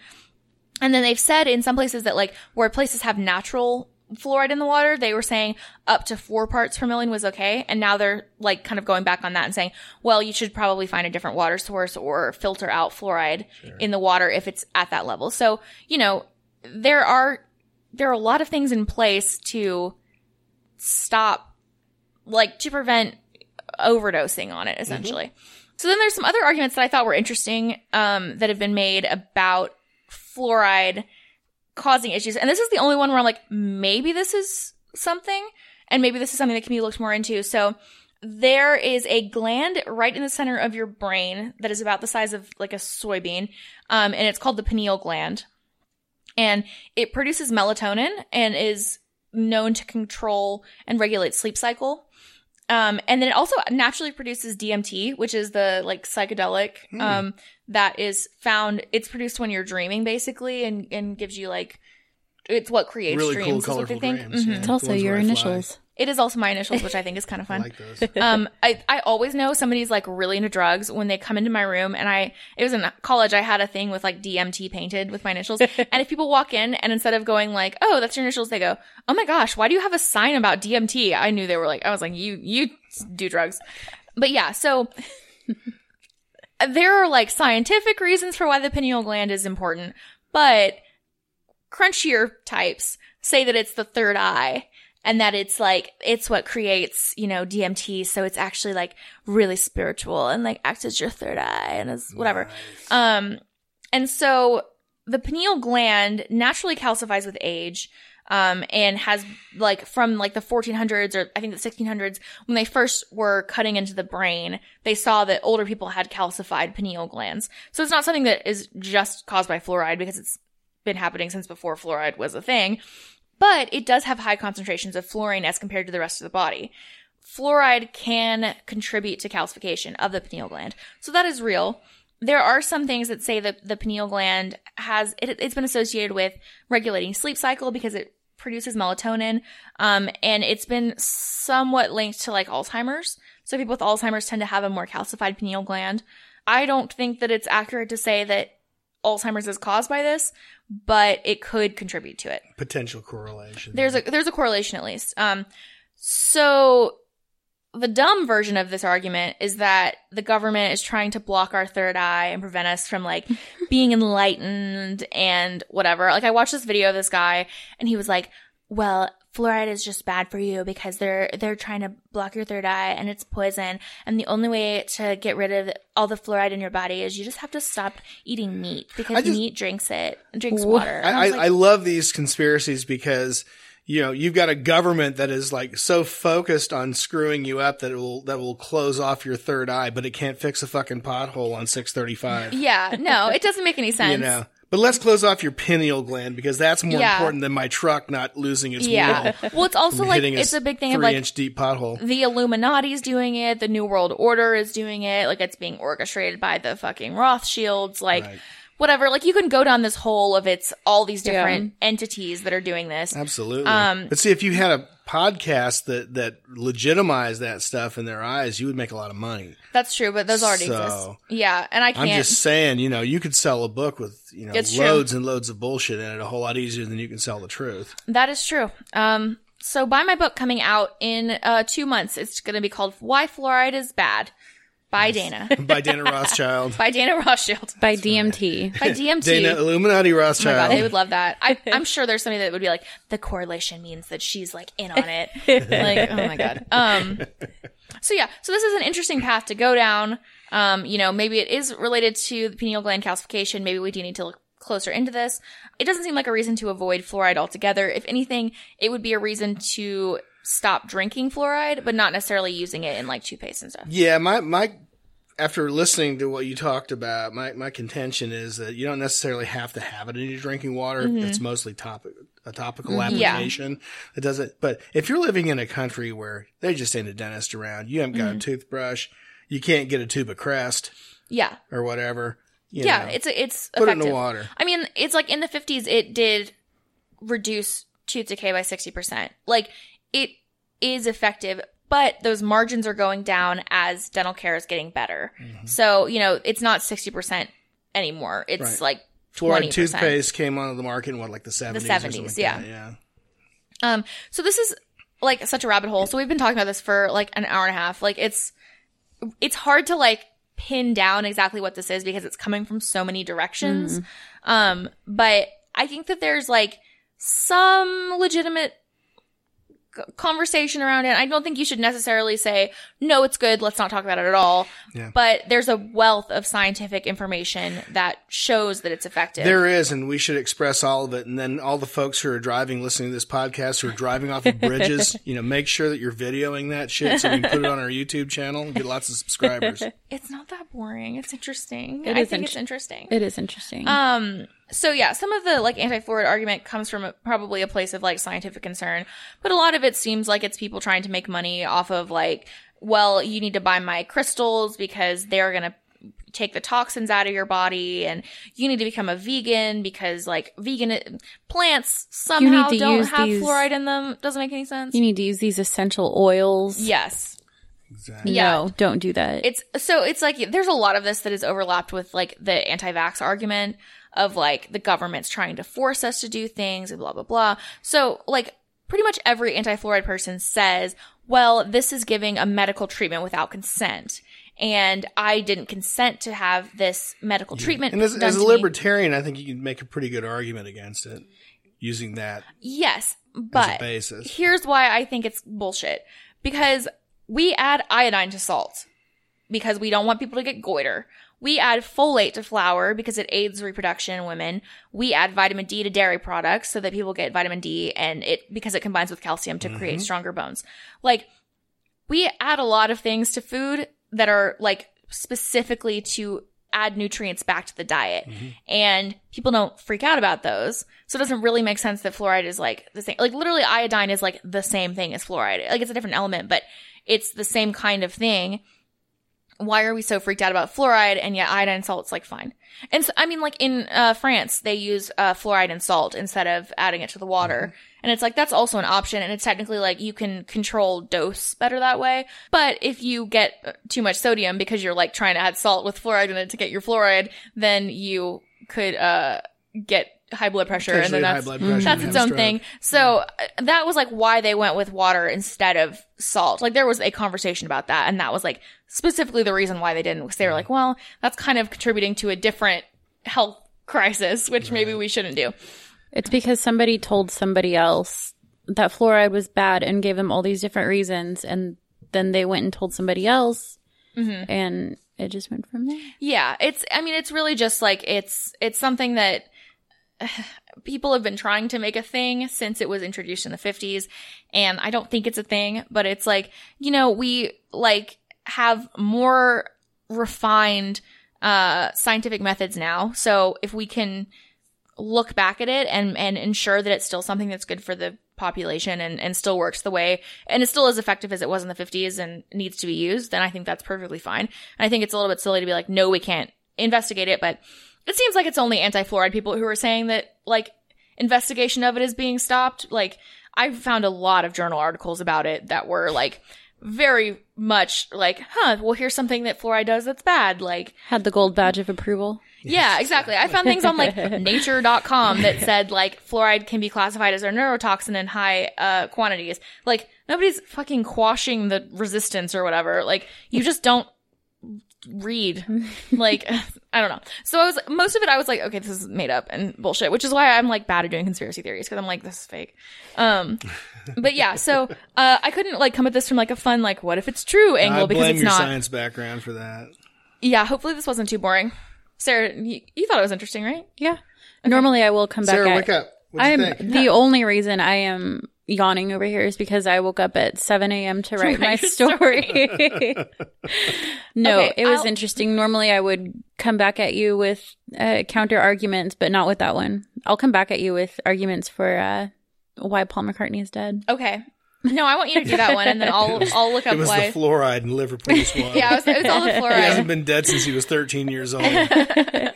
And then they've said in some places that like where places have natural fluoride in the water, they were saying up to four parts per million was okay. And now they're like kind of going back on that and saying, well, you should probably find a different water source or filter out fluoride in the water if it's at that level. So, you know, there are, there are a lot of things in place to stop, like to prevent overdosing on it essentially. So then there's some other arguments that I thought were interesting, um, that have been made about fluoride causing issues. And this is the only one where I'm like, maybe this is something, and maybe this is something that can be looked more into. So there is a gland right in the center of your brain that is about the size of like a soybean, um, and it's called the pineal gland. And it produces melatonin and is known to control and regulate sleep cycle. Um, and then it also naturally produces DMT, which is the like psychedelic, um, that is found. It's produced when you're dreaming, basically, and and gives you like, it's what creates Really dreams. cool, is what they colorful think. dreams. Mhm. yeah. It's also your where fly. initials. It is also my initials, which I think is kind of I fun. like those. um, I, I always know somebody's like really into drugs when they come into my room and I, it was in college, I had a thing with like DMT painted with my initials. and if people walk in and instead of going like, oh, that's your initials, they go, oh my gosh, why do you have a sign about DMT? I knew they were like, I was like, you, you do drugs. But yeah, so there are like scientific reasons for why the pineal gland is important, but crunchier types say that it's the third eye and that it's like it's what creates you know DMT so it's actually like really spiritual and like acts as your third eye and is whatever. Um and so the pineal gland naturally calcifies with age um and has like from like the 1400s or I think the 1600s when they first were cutting into the brain they saw that older people had calcified pineal glands. So it's not something that is just caused by fluoride because it's been happening since before fluoride was a thing but it does have high concentrations of fluorine as compared to the rest of the body. Fluoride can contribute to calcification of the pineal gland. So that is real. There are some things that say that the pineal gland has, it, it's been associated with regulating sleep cycle because it produces melatonin. Um, and it's been somewhat linked to like Alzheimer's. So people with Alzheimer's tend to have a more calcified pineal gland. I don't think that it's accurate to say that Alzheimer's is caused by this, but it could contribute to it. Potential correlation. There's a there's a correlation at least. Um, so the dumb version of this argument is that the government is trying to block our third eye and prevent us from like being enlightened and whatever. Like I watched this video of this guy and he was like, "Well, fluoride is just bad for you because they're they're trying to block your third eye and it's poison and the only way to get rid of all the fluoride in your body is you just have to stop eating meat because just- meat drinks it drinks water." I, I, like, I love these conspiracies because you know you've got a government that is like so focused on screwing you up that it will that will close off your third eye, but it can't fix a fucking pothole on six thirty five. yeah, no, it doesn't make any sense. You know. But let's close off your pineal gland because that's more Yeah. important than my truck not losing its Yeah. wheel. Well, it's also like hitting it's a big thing of three like inch deep pothole. the Illuminati's doing it, the New World Order is doing it, like it's being orchestrated by the fucking Rothschilds, like Right. whatever. Like you can go down this hole of it's all these Yeah. different entities that are doing this. Absolutely. Um, but see, if you had a podcast that that legitimized that stuff in their eyes, you would make a lot of money. That's true, but those already So- exist. Yeah, and I I'm can't. just saying, you know, you could sell a book with you know It's true. loads and loads of bullshit in it a whole lot easier than you can sell the truth. That is true. Um, so buy my book coming out in uh two months. It's going to be called "Why Fluoride Is Bad" by Dana, By Dana Rothschild. by Dana Rothschild, by DMT. by DMT. Dana Illuminati Oh my Rothschild. god, they would love that. I, I'm sure there's somebody that would be like, the correlation means that she's like in on it. like, oh my god. Um, so yeah, so this is an interesting path to go down. Um, you know, maybe it is related to the pineal gland calcification. Maybe we do need to look closer into this. It doesn't seem like a reason to avoid fluoride altogether. If anything, it would be a reason to stop drinking fluoride, but not necessarily using it in like toothpaste and stuff. Yeah, my my after listening to what you talked about, my my contention is that you don't necessarily have to have it in your drinking water. It's mostly topic a topical Mm-hmm. Yeah. application does it. But if you're living in a country where there just ain't a dentist around, you haven't got Mm-hmm. a toothbrush, you can't get a tube of Crest Yeah. or whatever. yeah, know, it's it's put it in the water. I mean, it's like in the 50s, it did reduce tooth decay by 60%. Like, it is effective, but those margins are going down as dental care is getting better. Mm-hmm. So, you know, it's not 60% anymore. It's Right. like Fluoride 20%. toothpaste came onto the market in what, like the 70s? or something 70s, like yeah. that, yeah. Um, so this is like such a rabbit hole. So we've been talking about this for like an hour and a half. Like it's, it's hard to like pin down exactly what this is because it's coming from so many directions. Um, but I think that there's like some legitimate c- conversation around it. I don't think you should necessarily say, no, it's good. Let's not talk about it at all. Yeah. But there's a wealth of scientific information that shows that it's effective. There is, and we should express all of it. And then all the folks who are driving, listening to this podcast, who are driving off of bridges, you know, make sure that you're videoing that shit so we can put it on our YouTube channel and get lots of subscribers. it's not that boring. It's interesting. It I is think int- it's interesting. It is interesting. Um, so yeah, some of the like anti-fluoride argument comes from a, probably a place of like scientific concern, but a lot of it seems like it's people trying to make money off of like, well, you need to buy my crystals because they're gonna take the toxins out of your body and you need to become a vegan because like vegan uh, plants somehow don't have these- fluoride in them. Doesn't make any sense. You need to use these essential oils. yes. Exactly. Yeah. No, don't do that. It's so it's like there's a lot of this that is overlapped with like the anti-vax argument of like the government's trying to force us to do things and blah blah blah. So like pretty much every anti-fluoride person says, well, this is giving a medical treatment without consent. And I didn't consent to have this medical treatment. And as, as a to me. libertarian, I think you can make a pretty good argument against it using that yes, but basis. here's why I think it's bullshit. Because we add iodine to salt because we don't want people to get goiter. We add folate to flour because it aids reproduction in women. We add vitamin D to dairy products so that people get vitamin D and it because it combines with calcium to create mm-hmm. stronger bones. Like we add a lot of things to food that are like specifically to add nutrients back to the diet. Mm-hmm. And people don't freak out about those. So it doesn't really make sense that fluoride is like the same. Like literally iodine is like the same thing as fluoride. Like it's a different element, but it's the same kind of thing. Why are we so freaked out about fluoride and yet iodine salt's like fine? And so, I mean, like in uh, France, they use uh, fluoride and salt instead of adding it to the water. And it's like, that's also an option. And it's technically like you can control dose better that way. But if you get uh, too much sodium because you're like trying to add salt with fluoride in it to get your fluoride, then you could, uh, get high blood pressure. And Potentially then high that's, blood pressure that's and its own stroke. thing. So uh, that was like why they went with water instead of salt. Like there was a conversation about that. And that was like specifically the reason why they didn't, because they were like, well, that's kind of contributing to a different health crisis, which maybe we shouldn't do. It's because somebody told somebody else that fluoride was bad and gave them all these different reasons, and then they went and told somebody else, Mm-hmm. and it just went from there. Yeah, it's I mean it's really just like it's it's something that people have been trying to make a thing since it was introduced in the 50s and I don't think it's a thing, but it's like, you know, we like have more refined uh scientific methods now. So if we can look back at it and and ensure that it's still something that's good for the population and and still works the way and is still as effective as it was in the 50s and needs to be used then i think that's perfectly fine and i think it's a little bit silly to be like no we can't investigate it but it seems like it's only anti-fluoride people who are saying that like investigation of it is being stopped like i found a lot of journal articles about it that were like very much like huh well here's something that fluoride does that's bad like Had the gold badge of approval. yeah, exactly. I found things on like nature.com that said like fluoride can be classified as a neurotoxin in high uh, quantities. Like nobody's fucking quashing the resistance or whatever. Like you just don't read. Like I don't know. So I was most of it I was like okay, this is made up and bullshit, which is why I'm like bad at doing conspiracy theories because I'm like this is fake. Um but yeah, so uh I couldn't like come at this from like a fun like what if it's true angle I because blame it's your not. science background for that. Yeah, hopefully this wasn't too boring. Sarah, you, you thought it was interesting, right? Yeah. Normally, I will come back. Sarah, at, wake up. What'd I'm think? the only reason I am yawning over here is because I woke up at 7 a.m. to write my story. no, Okay, it was I'll- interesting. Normally, I would come back at you with uh, counter arguments, but not with that one. I'll come back at you with arguments for uh, why Paul McCartney is dead. Okay. No, I want you to do that one, and then I'll I'll look up It was why. the fluoride in Liverpool swab. yeah, it was, it was all the fluoride. He hasn't been dead since he was 13 years old.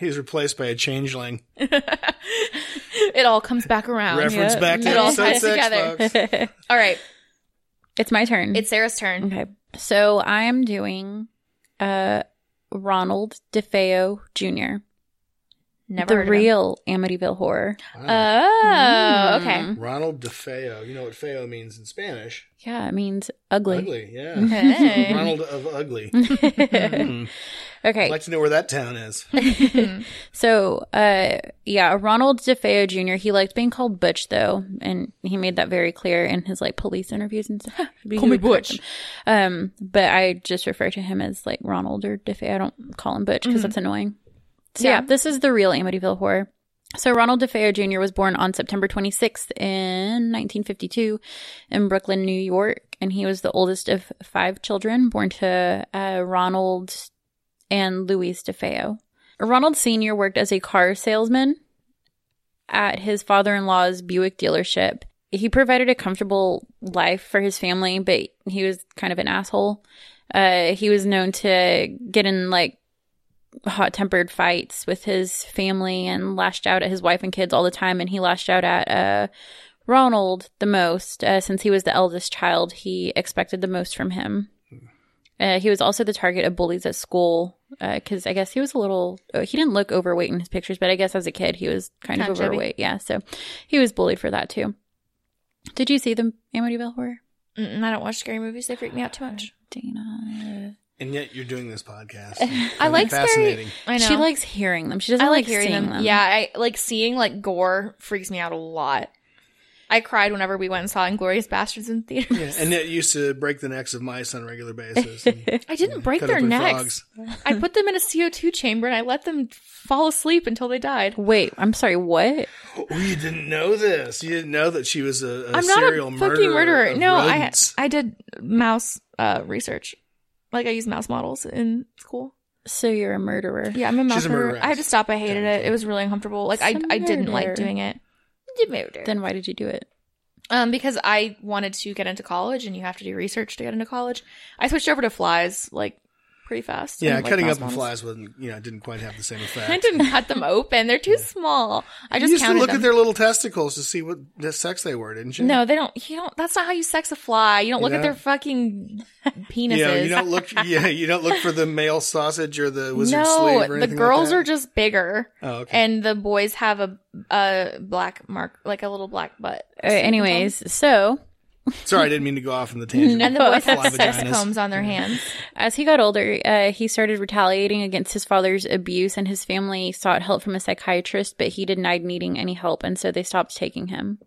He's replaced by a changeling. It all comes back around. Reference yeah. back to It all episode ties six, together. folks. All right, It's my turn. it's Sarah's turn. okay. So I am doing uh, Ronald DeFeo Jr., Never the heard of him. real Amityville Horror. Oh, okay. Ronald DeFeo. You know what feo means in Spanish? Yeah, it means ugly. Ugly, yeah. Hey. Ronald of Ugly. Hmm. Okay. I'd like to know where that town is. So, uh, yeah, Ronald DeFeo Jr. He liked being called Butch though, and he made that very clear in his like police interviews and stuff. Call me Butch. Um, but I just refer to him as like Ronald or DeFeo. I don't call him Butch because that's annoying. So yeah. Yeah. this is the real Amityville Horror. So Ronald DeFeo Jr. was born on September 26th in 1952 in Brooklyn, New York, and he was the oldest of five children born to uh, Ronald and Louise DeFeo. Ronald Sr. worked as a car salesman at his father in law's Buick dealership. He provided a comfortable life for his family, but he was kind of an asshole. Uh, he was known to get in like hot tempered fights with his family and lashed out at his wife and kids all the time. And he lashed out at uh, Ronald the most. Uh, since he was the eldest child, he expected the most from him. Uh, he was also the target of bullies at school because I guess he was a little. Uh, he didn't look overweight in his pictures, but I guess as a kid he was kind Kinda of chubby. overweight. Yeah, so he was bullied for that too. Did you see the Amityville horror? Mm-mm, I don't watch scary movies. They freak me out too much. Dana. And yet you're doing this podcast. I like scary. Fascinating. I know. She likes hearing them. She doesn't I like, like, hearing seeing them. them. Yeah, I like seeing like gore freaks me out a lot. I cried whenever we went and saw Inglourious Basterds in theater. Yeah, and it used to break the necks of mice on a regular basis. and I didn't break their necks. I put them in a CO2 chamber and I let them fall asleep until they died. Wait, I'm sorry. What? Oh, you didn't know this. You didn't know that she was a, a I'm not serial a murderer. fucking murderer. of No, I. I did mouse uh, research. Like I use mouse models in school. So you're a murderer? Yeah, I'm a mouse She's a murderer. murderess. I had to stop. I hated it. It was really uncomfortable. Like I Some I didn't like murder. doing it. You Murder. Then why did you do it? Um, because I wanted to get into college, and you have to do research to get into college. I switched over to flies like pretty fast. Yeah, like, cutting up in models. flies wasn't, you know, didn't quite have the same effect. I didn't cut them open; they're too small. I you just used to look them. at their little testicles to see what the sex they were, didn't you? no, they don't. You don't. That's not how you sex a fly. You don't look You at their fucking penises. Yeah, you don't look. Yeah, you don't look for the male sausage or the wizard no, sleeve or the girls like that? are just bigger, Oh, okay. and the boys have a a black mark, like a little black butt. Uh, anyways, so Sorry, I didn't mean to go off on the tangent. and the boys Fly have sex vaginas. combs on their hands. as he got older, uh, he started retaliating against his father's abuse, and his family sought help from a psychiatrist, but he denied needing any help, and so they stopped taking him.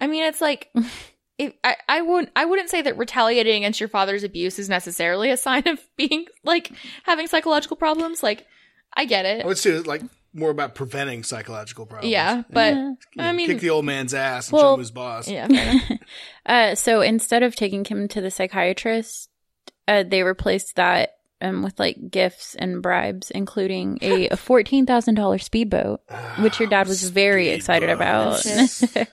I mean, it's like if I, I wouldn't I wouldn't say that retaliating against your father's abuse is necessarily a sign of being like having psychological problems. Like, I get it. I would say it's like more about preventing psychological problems. yeah, but. You know, I mean, kick the old man's ass and Well- show him who's boss. yeah. Uh, so instead of taking him to the psychiatrist, uh, they replaced that um, with like gifts and bribes, including a fourteen thousand dollars speedboat, which your dad was very excited about.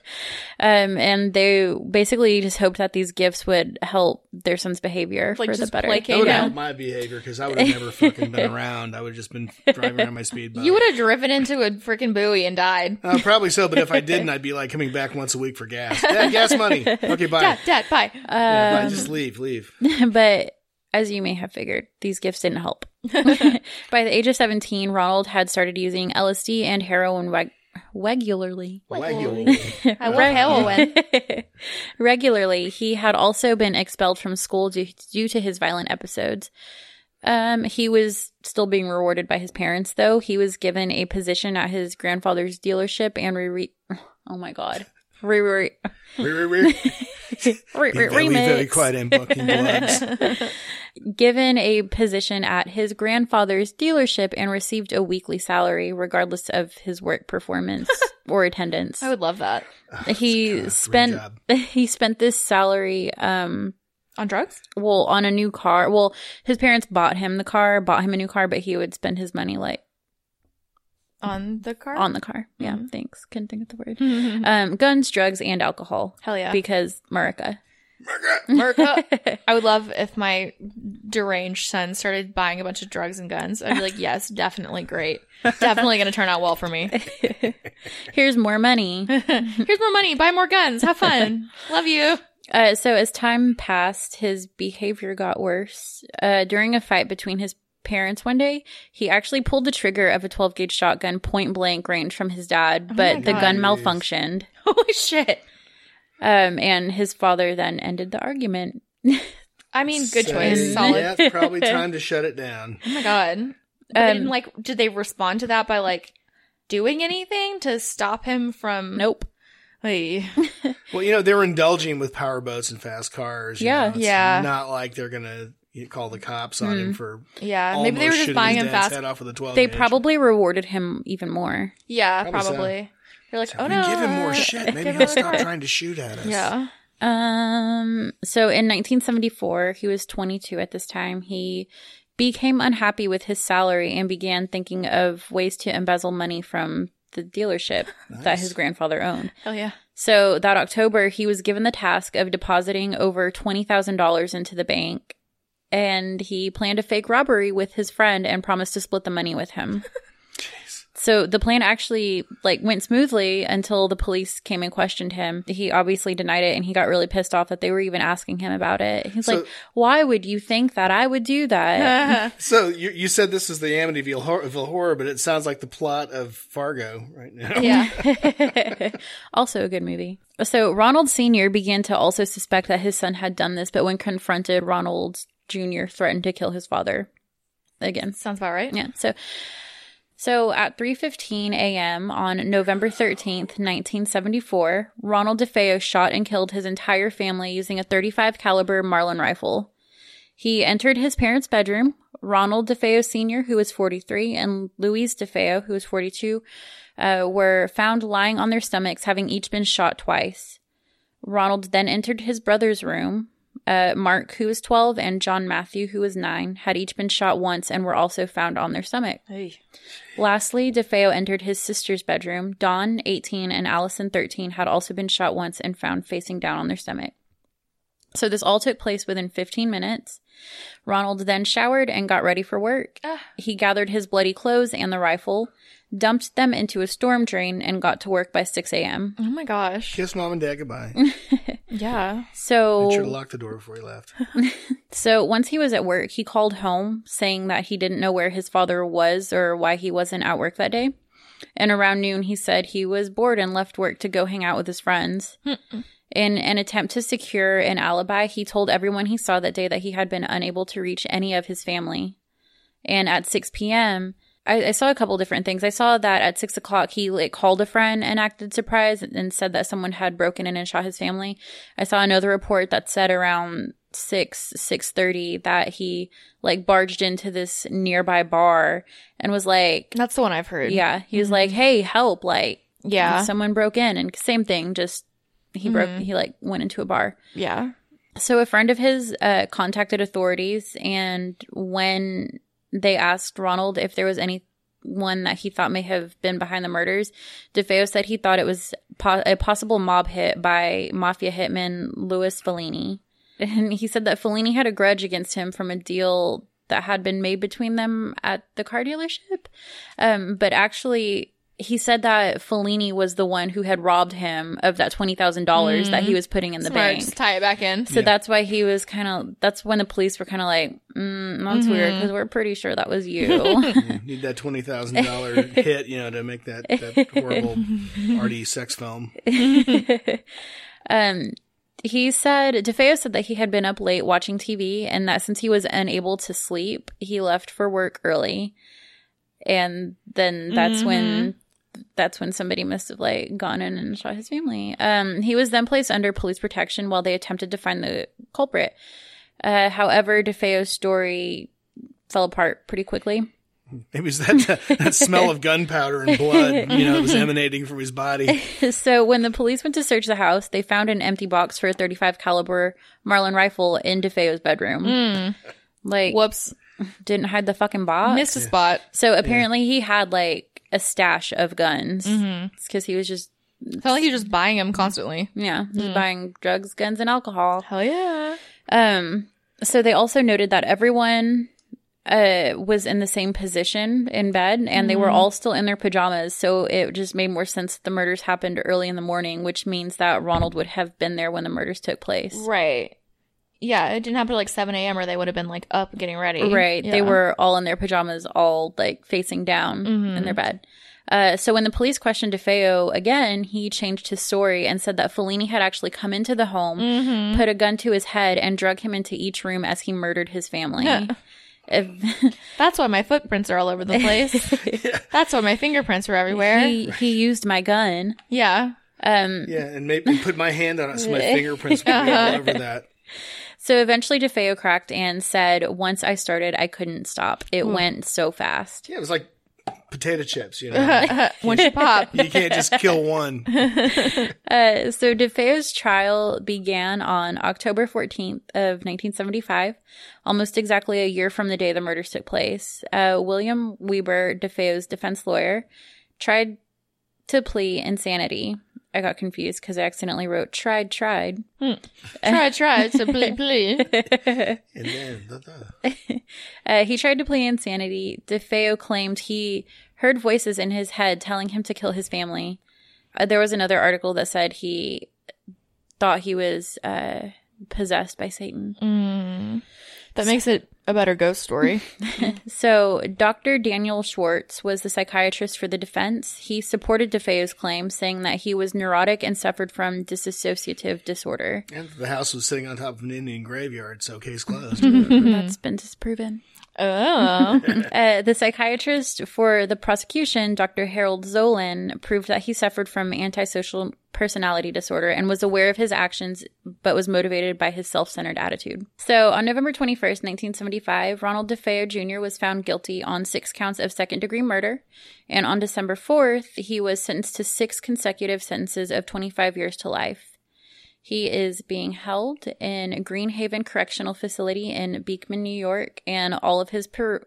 Um, and they basically just hoped that these gifts would help their son's behavior Like, for the just better. placate That would have Yeah. helped my behavior because I would have never fucking been around. I would have just been driving around my speedboat. you would have driven into a freaking buoy and died. Uh, probably so, but if I didn't, I'd be like coming back once a week for gas. Dad, gas money. Okay, bye. Dad, dad, bye. Yeah, bye. Um, Just leave, leave. but as you may have figured, these gifts didn't help. By the age of 17, Ronald had started using LSD and heroin reg- regularly. Regularly. I love heroin. regularly. He had also been expelled from school due, due to his violent episodes. Um, he was still being rewarded by his parents, though. He was given a position at his grandfather's dealership and re. re- oh my god. Re- re- Re- re- re- re- Be re- very, very remix. quiet and bucking bloods. given a position at his grandfather's dealership and received a weekly salary regardless of his work performance or attendance. I would love that. he God, dream spent job. he spent this salary um On drugs? well on a new car. Well, his parents bought him the car, bought him a new car, but he would spend his money like On the car? on the car. Yeah, Mhm. thanks. Couldn't think of the word. Hell Um guns, drugs and alcohol hell yeah. because America. Merca. I would love if my deranged son started buying a bunch of drugs and guns. I'd be like, yes, definitely great. Definitely going to turn out well for me. Here's more money. Here's more money. Buy more guns. Have fun. Love you. Uh, so as time passed, his behavior got worse. Uh, during a fight between his parents one day, he actually pulled the trigger of a 12 gauge shotgun point blank range from his dad, Oh but my the God. gun malfunctioned. Holy shit. Um, and his father then ended the argument. I mean, good Say, choice. Solid. Yeah, it's probably time to shut it down. Oh my god. But Um, didn't, like, did they respond to that by like doing anything to stop him from? Nope. Hey. Well, you know, they're indulging with power boats and fast cars. you Yeah. know, it's Yeah. Not like they're going to call the cops on him for Yeah. Maybe they were just buying him fast. head off with a 12 They gauge. probably rewarded him even more. Yeah, Probably so. probably. They're like, So oh we no. give him more shit. Maybe give he'll stop trying to shoot at us. Yeah. Um, so in 1974, he was 22 at this time. He became unhappy with his salary and began thinking of ways to embezzle money from the dealership that Nice. his grandfather owned. Hell yeah. So that October, he was given the task of depositing over $20,000 into the bank. And he planned a fake robbery with his friend and promised to split the money with him. So the plan actually like went smoothly until the police came and questioned him. He obviously denied it and he got really pissed off that they were even asking him about it. He's So- like, "Why would you think that I would do that?" So you, you said this is the Amityville horror, horror, but it sounds like the plot of Fargo right now. Yeah. also a good movie. So Ronald Sr. began to also suspect that his son had done this, but when confronted, Ronald Jr. threatened to kill his father. Again. Sounds about right. Yeah. So so at 3:15 a.m. on November 13th, 1974, Ronald DeFeo shot and killed his entire family using a 35 caliber Marlin rifle. He entered his parents' bedroom. Ronald DeFeo Sr., who was 43, and Louise DeFeo, who was 42, uh, were found lying on their stomachs, having each been shot twice. Ronald then entered his brother's room. Uh, Mark, who was 12, and John Matthew, who was 9, had each been shot once and were also found on their stomach. Lastly, DeFeo entered his sister's bedroom. Dawn, 18, and Allison, 13, had also been shot once and found facing down on their stomach. So this all took place within 15 minutes. Ronald then showered and got ready for work. Ah. He gathered his bloody clothes and the rifle, dumped them into a storm drain, and got to work by 6 a.m. Oh my gosh. Kiss mom and dad goodbye. Yeah. So Make sure to lock the door before he left. So once he was at work, he called home saying that he didn't know where his father was or why he wasn't at work that day. And around noon, he said he was bored and left work to go hang out with his friends. In an attempt to secure an alibi, he told everyone he saw that day that he had been unable to reach any of his family. And at 6 p.m., I, I saw a couple different things. I saw that at 6 o'clock, he like called a friend and acted surprised and said that someone had broken in and shot his family. I saw another report that said around 6 6:30 that he like barged into this nearby bar and was like That's the one I've heard. yeah he was like hey help like Yeah. someone broke in and same thing just he broke he like went into a bar Yeah. so a friend of his uh, contacted authorities, and when they asked Ronald if there was anyone that he thought may have been behind the murders, DeFeo said he thought it was po- a possible mob hit by mafia hitman Louis Falini. And he said that Falini had a grudge against him from a deal that had been made between them at the car dealership. Um, but actually, he said that Falini was the one who had robbed him of that twenty thousand dollars that he was putting in the Smart. bank. Just tie it back in. So that's why he was kind of. That's when the police were kind of like, mm, "That's weird," because we're pretty sure that was you. You need that twenty thousand dollar hit, you know, to make that, that horrible arty sex film. um, he said DeFeo said that he had been up late watching TV, and that since he was unable to sleep, he left for work early, and then that's when. That's when somebody must have like gone in and shot his family. Um, he was then placed under police protection while they attempted to find the culprit. Uh, however, DeFeo's story fell apart pretty quickly. It was that that smell of gunpowder and blood, you know, that was emanating from his body. so when the police went to search the house, they found an empty box for a 35 caliber Marlin rifle in DeFeo's bedroom. Like, Whoops. didn't hide the fucking box. Missed a spot. so apparently he had like a stash of guns Mm-hmm. because he was just Felt like he was just buying them constantly. yeah just buying drugs, guns, and alcohol. Hell yeah. Um, so they also noted that everyone uh was in the same position in bed and they were all still in their pajamas so it just made more sense that the murders happened early in the morning which means that ronald would have been there when the murders took place Right. Yeah, it didn't happen till like 7 a.m. or they would have been like up getting ready. right they were all in their pajamas all like facing down in their bed uh, so when the police questioned DeFeo again, he changed his story and said that Falini had actually come into the home, put a gun to his head, and drug him into each room as he murdered his family. If- That's why my footprints are all over the place. That's why my fingerprints are everywhere. he he used my gun. yeah. Um, Yeah, and maybe put my hand on it so my fingerprints would be all over that. So eventually DeFeo cracked and said, "Once I started, I couldn't stop. It went so fast." Yeah, it was like potato chips, you know. Once you pop. You can't just kill one. Uh, so DeFeo's trial began on October 14th of 1975, almost exactly a year from the day the murders took place. Uh, William Weber, DeFeo's defense lawyer, tried to plea insanity. I got confused because I accidentally wrote tried, tried. Try, try. So play, play. And then, the, the. Uh, he tried to play insanity. DeFeo claimed he heard voices in his head telling him to kill his family. Uh, there was another article that said he thought he was uh, possessed by Satan. Mm. That makes it a better ghost story. So, Dr. Daniel Schwartz was the psychiatrist for the defense. He supported DeFeo's claim, saying that he was neurotic and suffered from dissociative disorder. and the house was sitting on top of an Indian graveyard, so case closed. Mm-hmm. That's been disproven. Oh. Uh, the psychiatrist for the prosecution, Dr. Harold Zolan, proved that he suffered from antisocial personality disorder and was aware of his actions, but was motivated by his self centered attitude. So on November 21st, 1975, Ronald DeFeo Jr. was found guilty on six counts of second degree murder. And on December 4th, he was sentenced to six consecutive sentences of 25 years to life. He is being held in Green Haven Correctional Facility in Beekman, New York, and all of his per-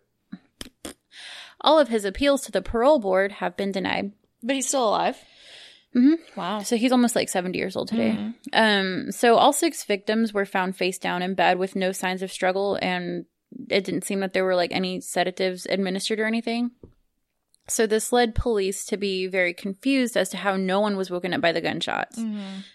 all of his appeals to the parole board have been denied. But he's still alive. Mhm. Wow. So he's almost like 70 years old today. Um, so all six victims were found face down in bed with no signs of struggle, and it didn't seem that there were like any sedatives administered or anything. So this led police to be very confused as to how no one was woken up by the gunshots.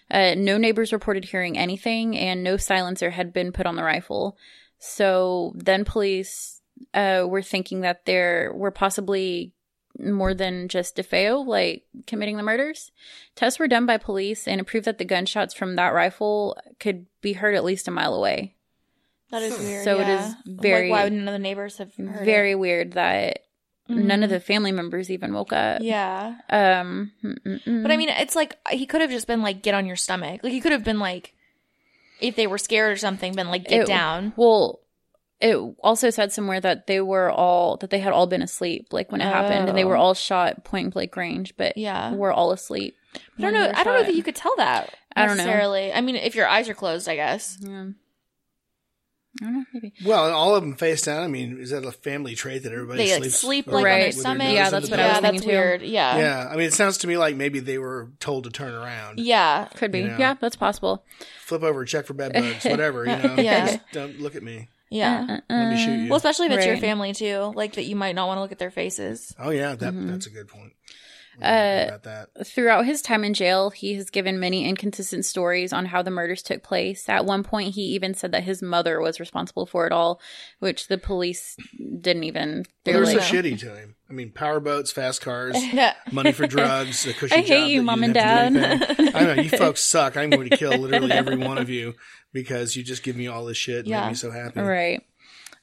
Uh, no neighbors reported hearing anything, and no silencer had been put on the rifle. So then police uh, were thinking that there were possibly more than just DeFeo, like committing the murders. Tests were done by police and it proved that the gunshots from that rifle could be heard at least a mile away. That is weird. So it yeah. is very- Like, why would none of the neighbors have heard Very weird that it? none of Mhm. the family members even woke up. Yeah. Um, mm-mm-mm. But I mean, it's like he could have just been like, get on your stomach. Like he could have been like, if they were scared or something, been like, get It- down. Well, it also said somewhere that they were all that they had all been asleep like when it happened, and they were Oh. all shot point blank range, but Yeah. were all asleep. I don't know. I don't know that you could tell that. I don't know. I mean, if your eyes are closed, I guess. Yeah. I don't know, maybe. well, all of them face down. I mean, is that a family trait that everybody They like sleeps sleep like on Right. their with their stomach. Yeah, that's what I was pillow? that's thinking too. weird. Yeah. yeah. Yeah, I mean, it sounds to me like maybe they were told to turn around, Yeah, Could be. You know. Yeah, that's possible. flip over, check for bed bugs, whatever. You know, Yeah. Just don't look at me. Uh, Let me shoot you. Well, especially if it's your family too, like that you might not want to look at their faces. oh yeah, that Mm-hmm. that's a good point. Uh, that. Throughout his time in jail, he has given many inconsistent stories on how the murders took place. At one point, he even said that his mother was responsible for it all, which the police didn't even. They were so like, shitty to him. I mean, power boats, fast cars, money for drugs, a cushy I hate you, Mom didn't and have to do Dad. I know you folks suck. I'm going to kill literally every one of you because you just give me all this shit and Yeah. make me so happy. Right.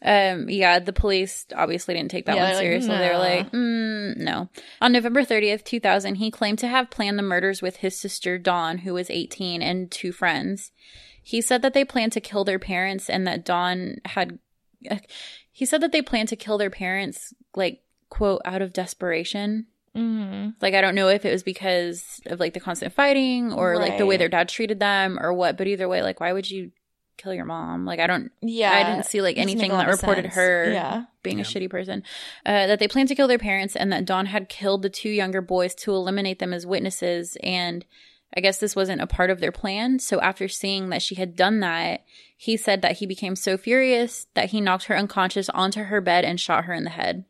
Um, yeah, the police obviously didn't take that Yeah, one they're like, seriously. They were like, mm, no. On November 30th, 2000, he claimed to have planned the murders with his sister Dawn, who was 18, and two friends. He said that they planned to kill their parents and that Dawn had. uh, he said that they planned to kill their parents, like, quote, out of desperation. hmm Like, I don't know if it was because of, like, the constant fighting or, like, the way their dad treated them or what, but either way, like, why would you kill your mom? Like, I don't. Yeah. I didn't see like anything that reported sense. her Yeah. being a shitty person. Uh, that they planned to kill their parents and that Dawn had killed the two younger boys to eliminate them as witnesses. And I guess this wasn't a part of their plan. So after seeing that she had done that, he said that he became so furious that he knocked her unconscious onto her bed and shot her in the head.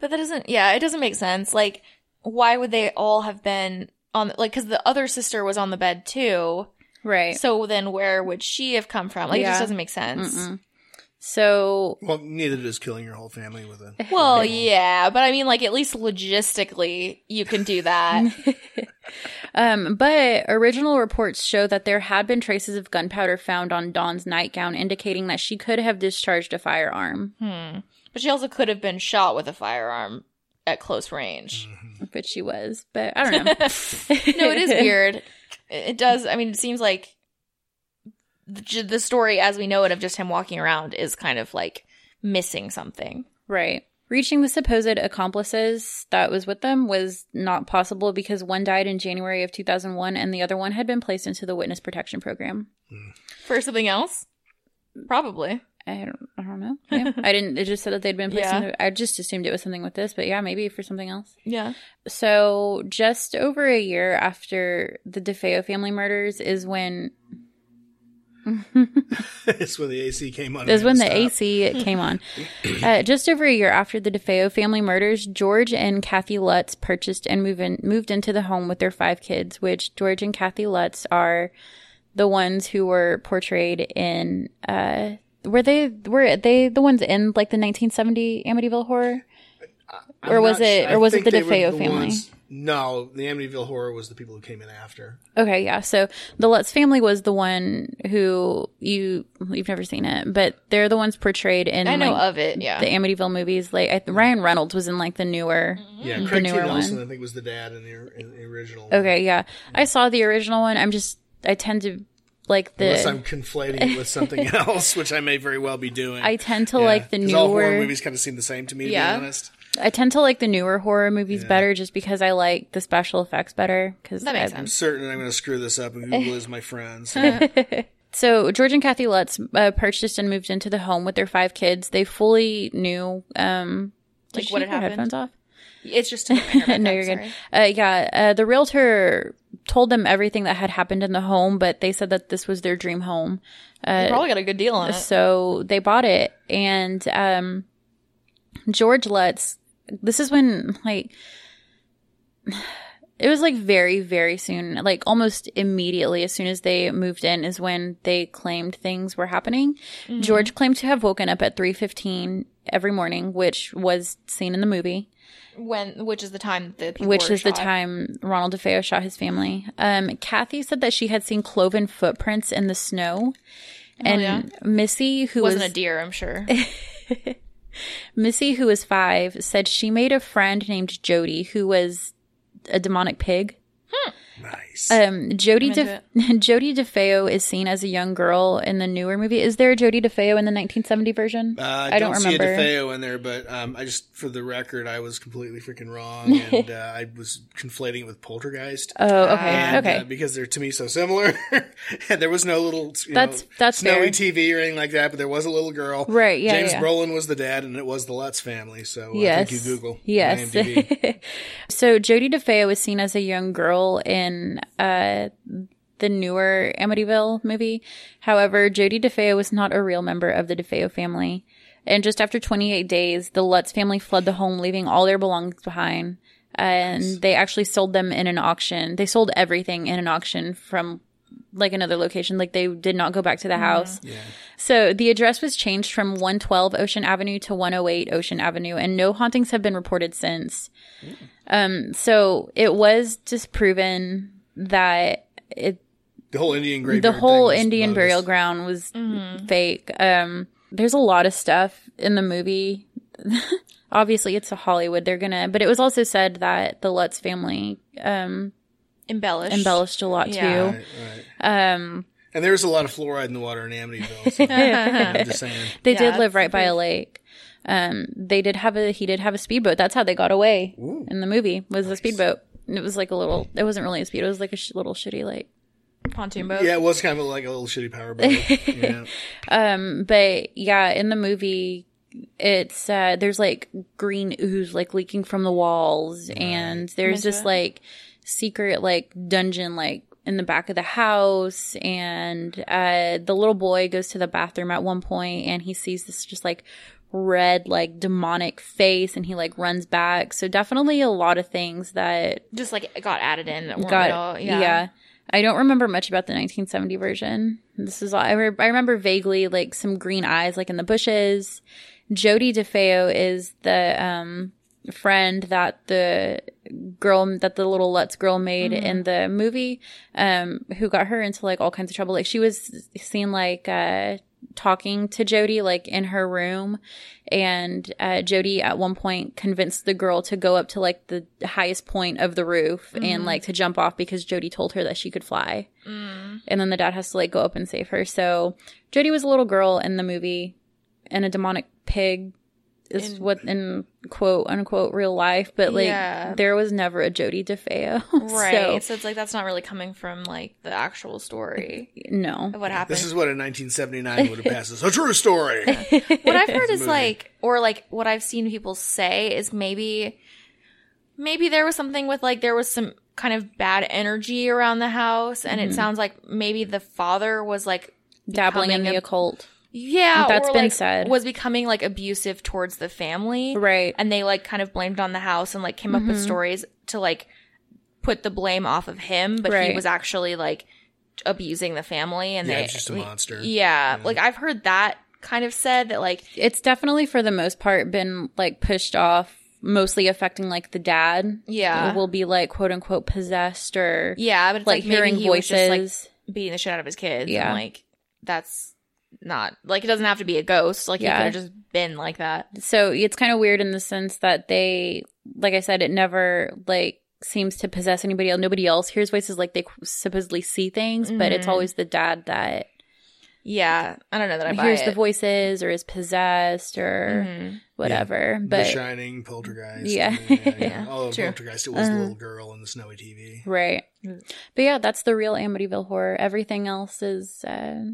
But that doesn't, yeah, it doesn't make sense. Like, why would they all have been on, like, because the other sister was on the bed too. Right. So then where would she have come from? Like, it Yeah. just doesn't make sense. Mm-mm. So Well, neither does killing your whole family with a. Well, yeah, but I mean, like, at least logistically, you can do that. Um, but original reports show that there had been traces of gunpowder found on Dawn's nightgown, indicating that she could have discharged a firearm, hmm. But she also could have been shot with a firearm at close range. which she was. But I don't know. no, it is weird. It it does. I mean, it seems like the, the story as we know it of just him walking around is kind of like missing something. Right. Reaching the supposed accomplices that was with them was not possible because one died in January of 2001 and the other one had been placed into the witness protection program. Hmm. For something else? Probably. I don't, I don't know. Yeah. I didn't. It just said that they'd been placed. Yeah. in I just assumed it was something with this, but yeah, maybe for something else. Yeah. So, just over a year after the DeFeo family murders is when it's when the AC came on. is when the stop. AC came on. Uh, just over a year after the DeFeo family murders, George and Kathy Lutz purchased and moved in, moved into the home with their five kids. Which George and Kathy Lutz are the ones who were portrayed in. Uh, were they were they the ones in like the 1970 Amityville Horror? I'm or was it- su- I or was it the they were DeFeo family? No, the Amityville Horror was the people who came in after. Okay, yeah. So the Lutz family was the one who you you've never seen it, but they're the ones portrayed in I know like, of it. Yeah. the Amityville movies. Like I, Ryan Reynolds was in like the newer. Mm-hmm. Yeah, The Craig T. Nelson, one. I think, was the dad in the, in the original. one. Okay, yeah. I saw the original one. I'm just I tend to like Unless the I'm conflating it with something else, which I may very well be doing. I tend to Yeah, like the 'cause all horror newer. movies kind of seem the same to me. To Yeah. be honest. I tend to like the newer horror movies Yeah. better, just because I like the special effects better. Because That makes I'm sense. certain I'm going to screw this up, and Google is my friend. So. So George and Kathy Lutz uh, purchased and moved into the home with their five kids. They fully knew um, Like she what take had happened? headphones off? It's just to get my no, you're good. sorry. Uh, yeah, uh, the realtor told them everything that had happened in the home, but they said that this was their dream home. They probably got a good deal on it. So they bought it, and um, George Lutz. This is when like it was like very very soon, like almost immediately as soon as they moved in, is when they claimed things were happening. Mm-hmm. George claimed to have woken up at three fifteen every morning, which was seen in the movie When, which is the time that the people which were is the time Ronald DeFeo shot his family. Um, Kathy said that she had seen cloven footprints in the snow, and Oh, yeah? Missy, who Wasn't was a deer, I'm sure. Missy, who was five, said she made a friend named Jody, who was a demonic pig. Nice. Um, Jody De- Jody DeFeo is seen as a young girl in the newer movie. Is there a Jody DeFeo in the 1970 version? Uh, I don't see remember. a DeFeo in there, but um, I just, for the record, I was completely freaking wrong, and uh, I was conflating it with Poltergeist. Oh, okay, And, okay. uh, because they're to me so similar, and there was no little, you That's- know, that's snowy fair. TV or anything like that. But there was a little girl, Right, yeah, James yeah. Brolin was the dad, and it was the Lutz family. So uh, yes. thank you, Google. Yes. So Jodie DeFeo was seen as a young girl in uh, the newer Amityville movie. However, Jodie DeFeo was not a real member of the DeFeo family. And just after 28 days, the Lutz family fled the home, leaving all their belongings behind. And they actually sold them in an auction. They sold everything in an auction from like another location. Like they did not go back to the house. yeah. So the address was changed from 112 Ocean Avenue to 108 Ocean Avenue, and no hauntings have been reported since. Um, so it was disproven that it, The whole Indian the whole Indian bogus. burial ground was fake. Um, there's a lot of stuff in the movie. Obviously, it's a Hollywood. They're gonna, but it was also said that the Lutz family um, Embellished. embellished a lot Yeah. too. Right, right. Um, And there was a lot of fluoride in the water in Amityville. So, I'm just saying. They Yeah, did live that's right by a lake. Um, they did have a he did have a speedboat. That's how they got away in the movie. Was a speedboat. And It was like a little. It wasn't really a speed. It was like a sh- little shitty like Pontoon boat. Yeah, it was kind of like a little shitty power boat. yeah. Um, but yeah, in the movie, it's uh, there's like green ooze like leaking from the walls, and there's this like secret like dungeon like in the back of the house, and uh, the little boy goes to the bathroom at one point, and he sees this just like red like demonic face and he like runs back so definitely a lot of things that Just like got added in. Got real. yeah. Yeah. I don't remember much about the 1970 version. This is all I, re- I remember vaguely like some green eyes like in the bushes. Jodie DeFeo is the um friend that the girl that the little Lutz girl made in the movie um who got her into like all kinds of trouble. Like she was seen like uh talking to Jody like in her room and uh Jody at one point convinced the girl to go up to like the highest point of the roof and like to jump off because Jody told her that she could fly. And then the dad has to like go up and save her. So Jody was a little girl in the movie and a demonic pig is In- what in quote unquote real life, but like Yeah. there was never a Jody DeFeo. Right. So So, it's like that's not really coming from like the actual story no. of what happened. This is what in 1979 would have passed as a true story. what I've heard is like, or like what I've seen people say is maybe, maybe there was something with like there was some kind of bad energy around the house, and Mm-hmm. it sounds like maybe the father was like Dabbling in the a- occult. Yeah, That's or, been like, said. Was becoming like abusive towards the family, Right. And they like kind of blamed on the house and like came up Mm-hmm. with stories to like put the blame off of him, but he was actually like abusing the family, and Yeah, they it's just a monster. Yeah, like I've heard that kind of said that like It's definitely for the most part been like pushed off, mostly affecting like the dad. Yeah. Will be like quote unquote possessed or yeah, but it's like, like, maybe hearing voices. was just, like, beating the shit out of his kids. Yeah. And, like that's not like it doesn't have to be a ghost. Like Yeah. he could have just been like that. so it's kind of weird in the sense that they like i said it never like seems to possess anybody else nobody else hears voices like they supposedly see things but it's Mhm. always the dad that Yeah, I don't know that I buy hears it. the voices or is possessed or Mhm. whatever the but Shining, Poltergeist. Yeah. Yeah, Although true. Poltergeist, it was the Uh-huh. little girl in the snowy TV. right but yeah that's the real amityville horror everything else is uh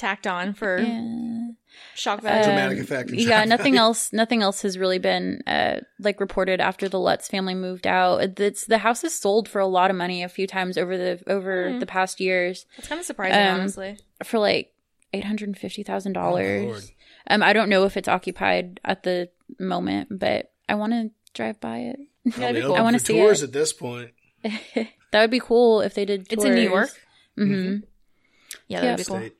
tacked on for yeah. shock value. Dramatic Um, effect. yeah shock nothing value. else nothing else has really been uh like reported after the lutz family moved out it's the house is sold for a lot of money a few times over the over Hmm. the past years It's kind of surprising, um, honestly. for like eight hundred and fifty thousand Oh, dollars um i don't know if it's occupied at the moment but i want to drive by it Probably be cool. I wanna see tours it. at this point. that would be cool if they did Tours. It's in New York. hmm Yeah, that'd Yeah. be cool. State.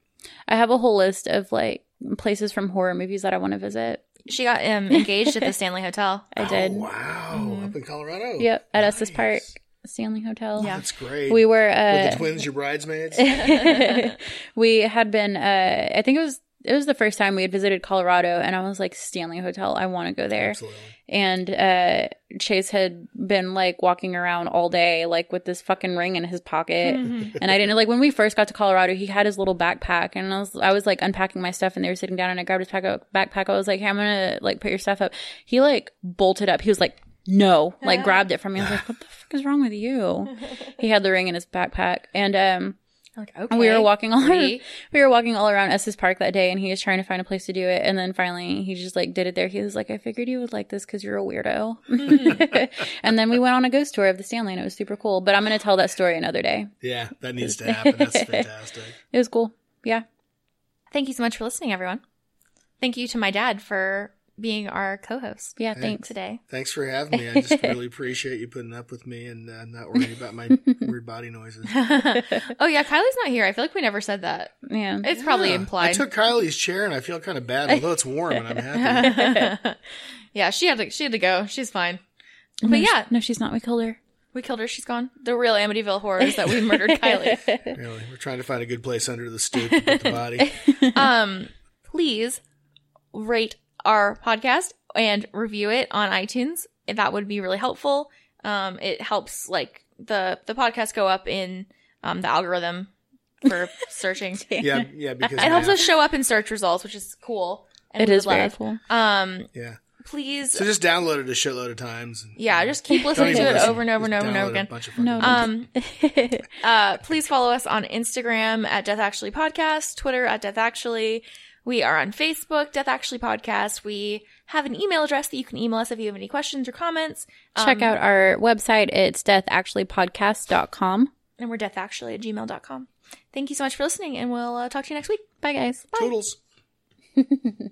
I have a whole list of like places from horror movies that i want to visit She got um, engaged at the Stanley Hotel. i did Oh, wow. Mhm. Up in Colorado. yep at estes Nice. park stanley hotel Yeah. That's great. we were Were uh the twins your bridesmaids? we had been uh i think it was it was the first time we had visited colorado and i was like stanley hotel i want to go there. Absolutely. and uh chase had been like walking around all day like with this fucking ring in his pocket. And i didn't like when we first got to colorado he had his little backpack and i was i was like unpacking my stuff and they were sitting down and i grabbed his pack backpack. I was like hey i'm gonna like put your stuff up. He like bolted up. He was like no like grabbed it from me. I was like what the fuck is wrong with you? He had the ring in his backpack and um like, okay. and we were walking all Free. we were walking all around Estes Park that day, and he was trying to find a place to do it. And then finally, he just like did it there. He was like, "I figured you would like this because you're a weirdo." and then we went on a ghost tour of the Stanley, and it was super cool. But I'm going to tell that story another day. Yeah, that needs to happen. That's fantastic. It was cool. Yeah, Thank you so much for listening, everyone. Thank you to my dad for being our co-host yeah. Hey. Thanks. today. Thanks for having me. I just really appreciate you putting up with me and uh, not worrying about my weird body noises. oh yeah, Kylie's not here. I feel like we never said that. Yeah. It's probably implied. I took Kylie's chair and I feel kind of bad, although it's warm and I'm happy. yeah, she had to. She had to go. She's fine. But yeah, No, she's not. We killed her. we killed her. She's gone. The real Amityville horror is that we murdered Kylie. Really, we're trying to find a good place under the stoop to put the body. um, please rate our podcast and review it on iTunes. That would be really helpful. Um, it helps like the the podcast go up in um the algorithm for searching. Yeah, yeah, because it helps us show up in search results, which is cool. And It we very love. cool. Um, yeah. please, So just download it a shitload of times. And, yeah, just keep listening to it listen. over and over and over and download over a again. bunch of No. Um, uh, please follow us on Instagram at Death Actually Podcast, Twitter at Death Actually. We are on Facebook, Death Actually Podcast. We have an email address that you can email us if you have any questions or comments. Check Um, out our website. It's deathactuallypodcast.com. And we're deathactually at gmail.com. Thank you so much for listening, and we'll uh, talk to you next week. Bye, guys. Toodles.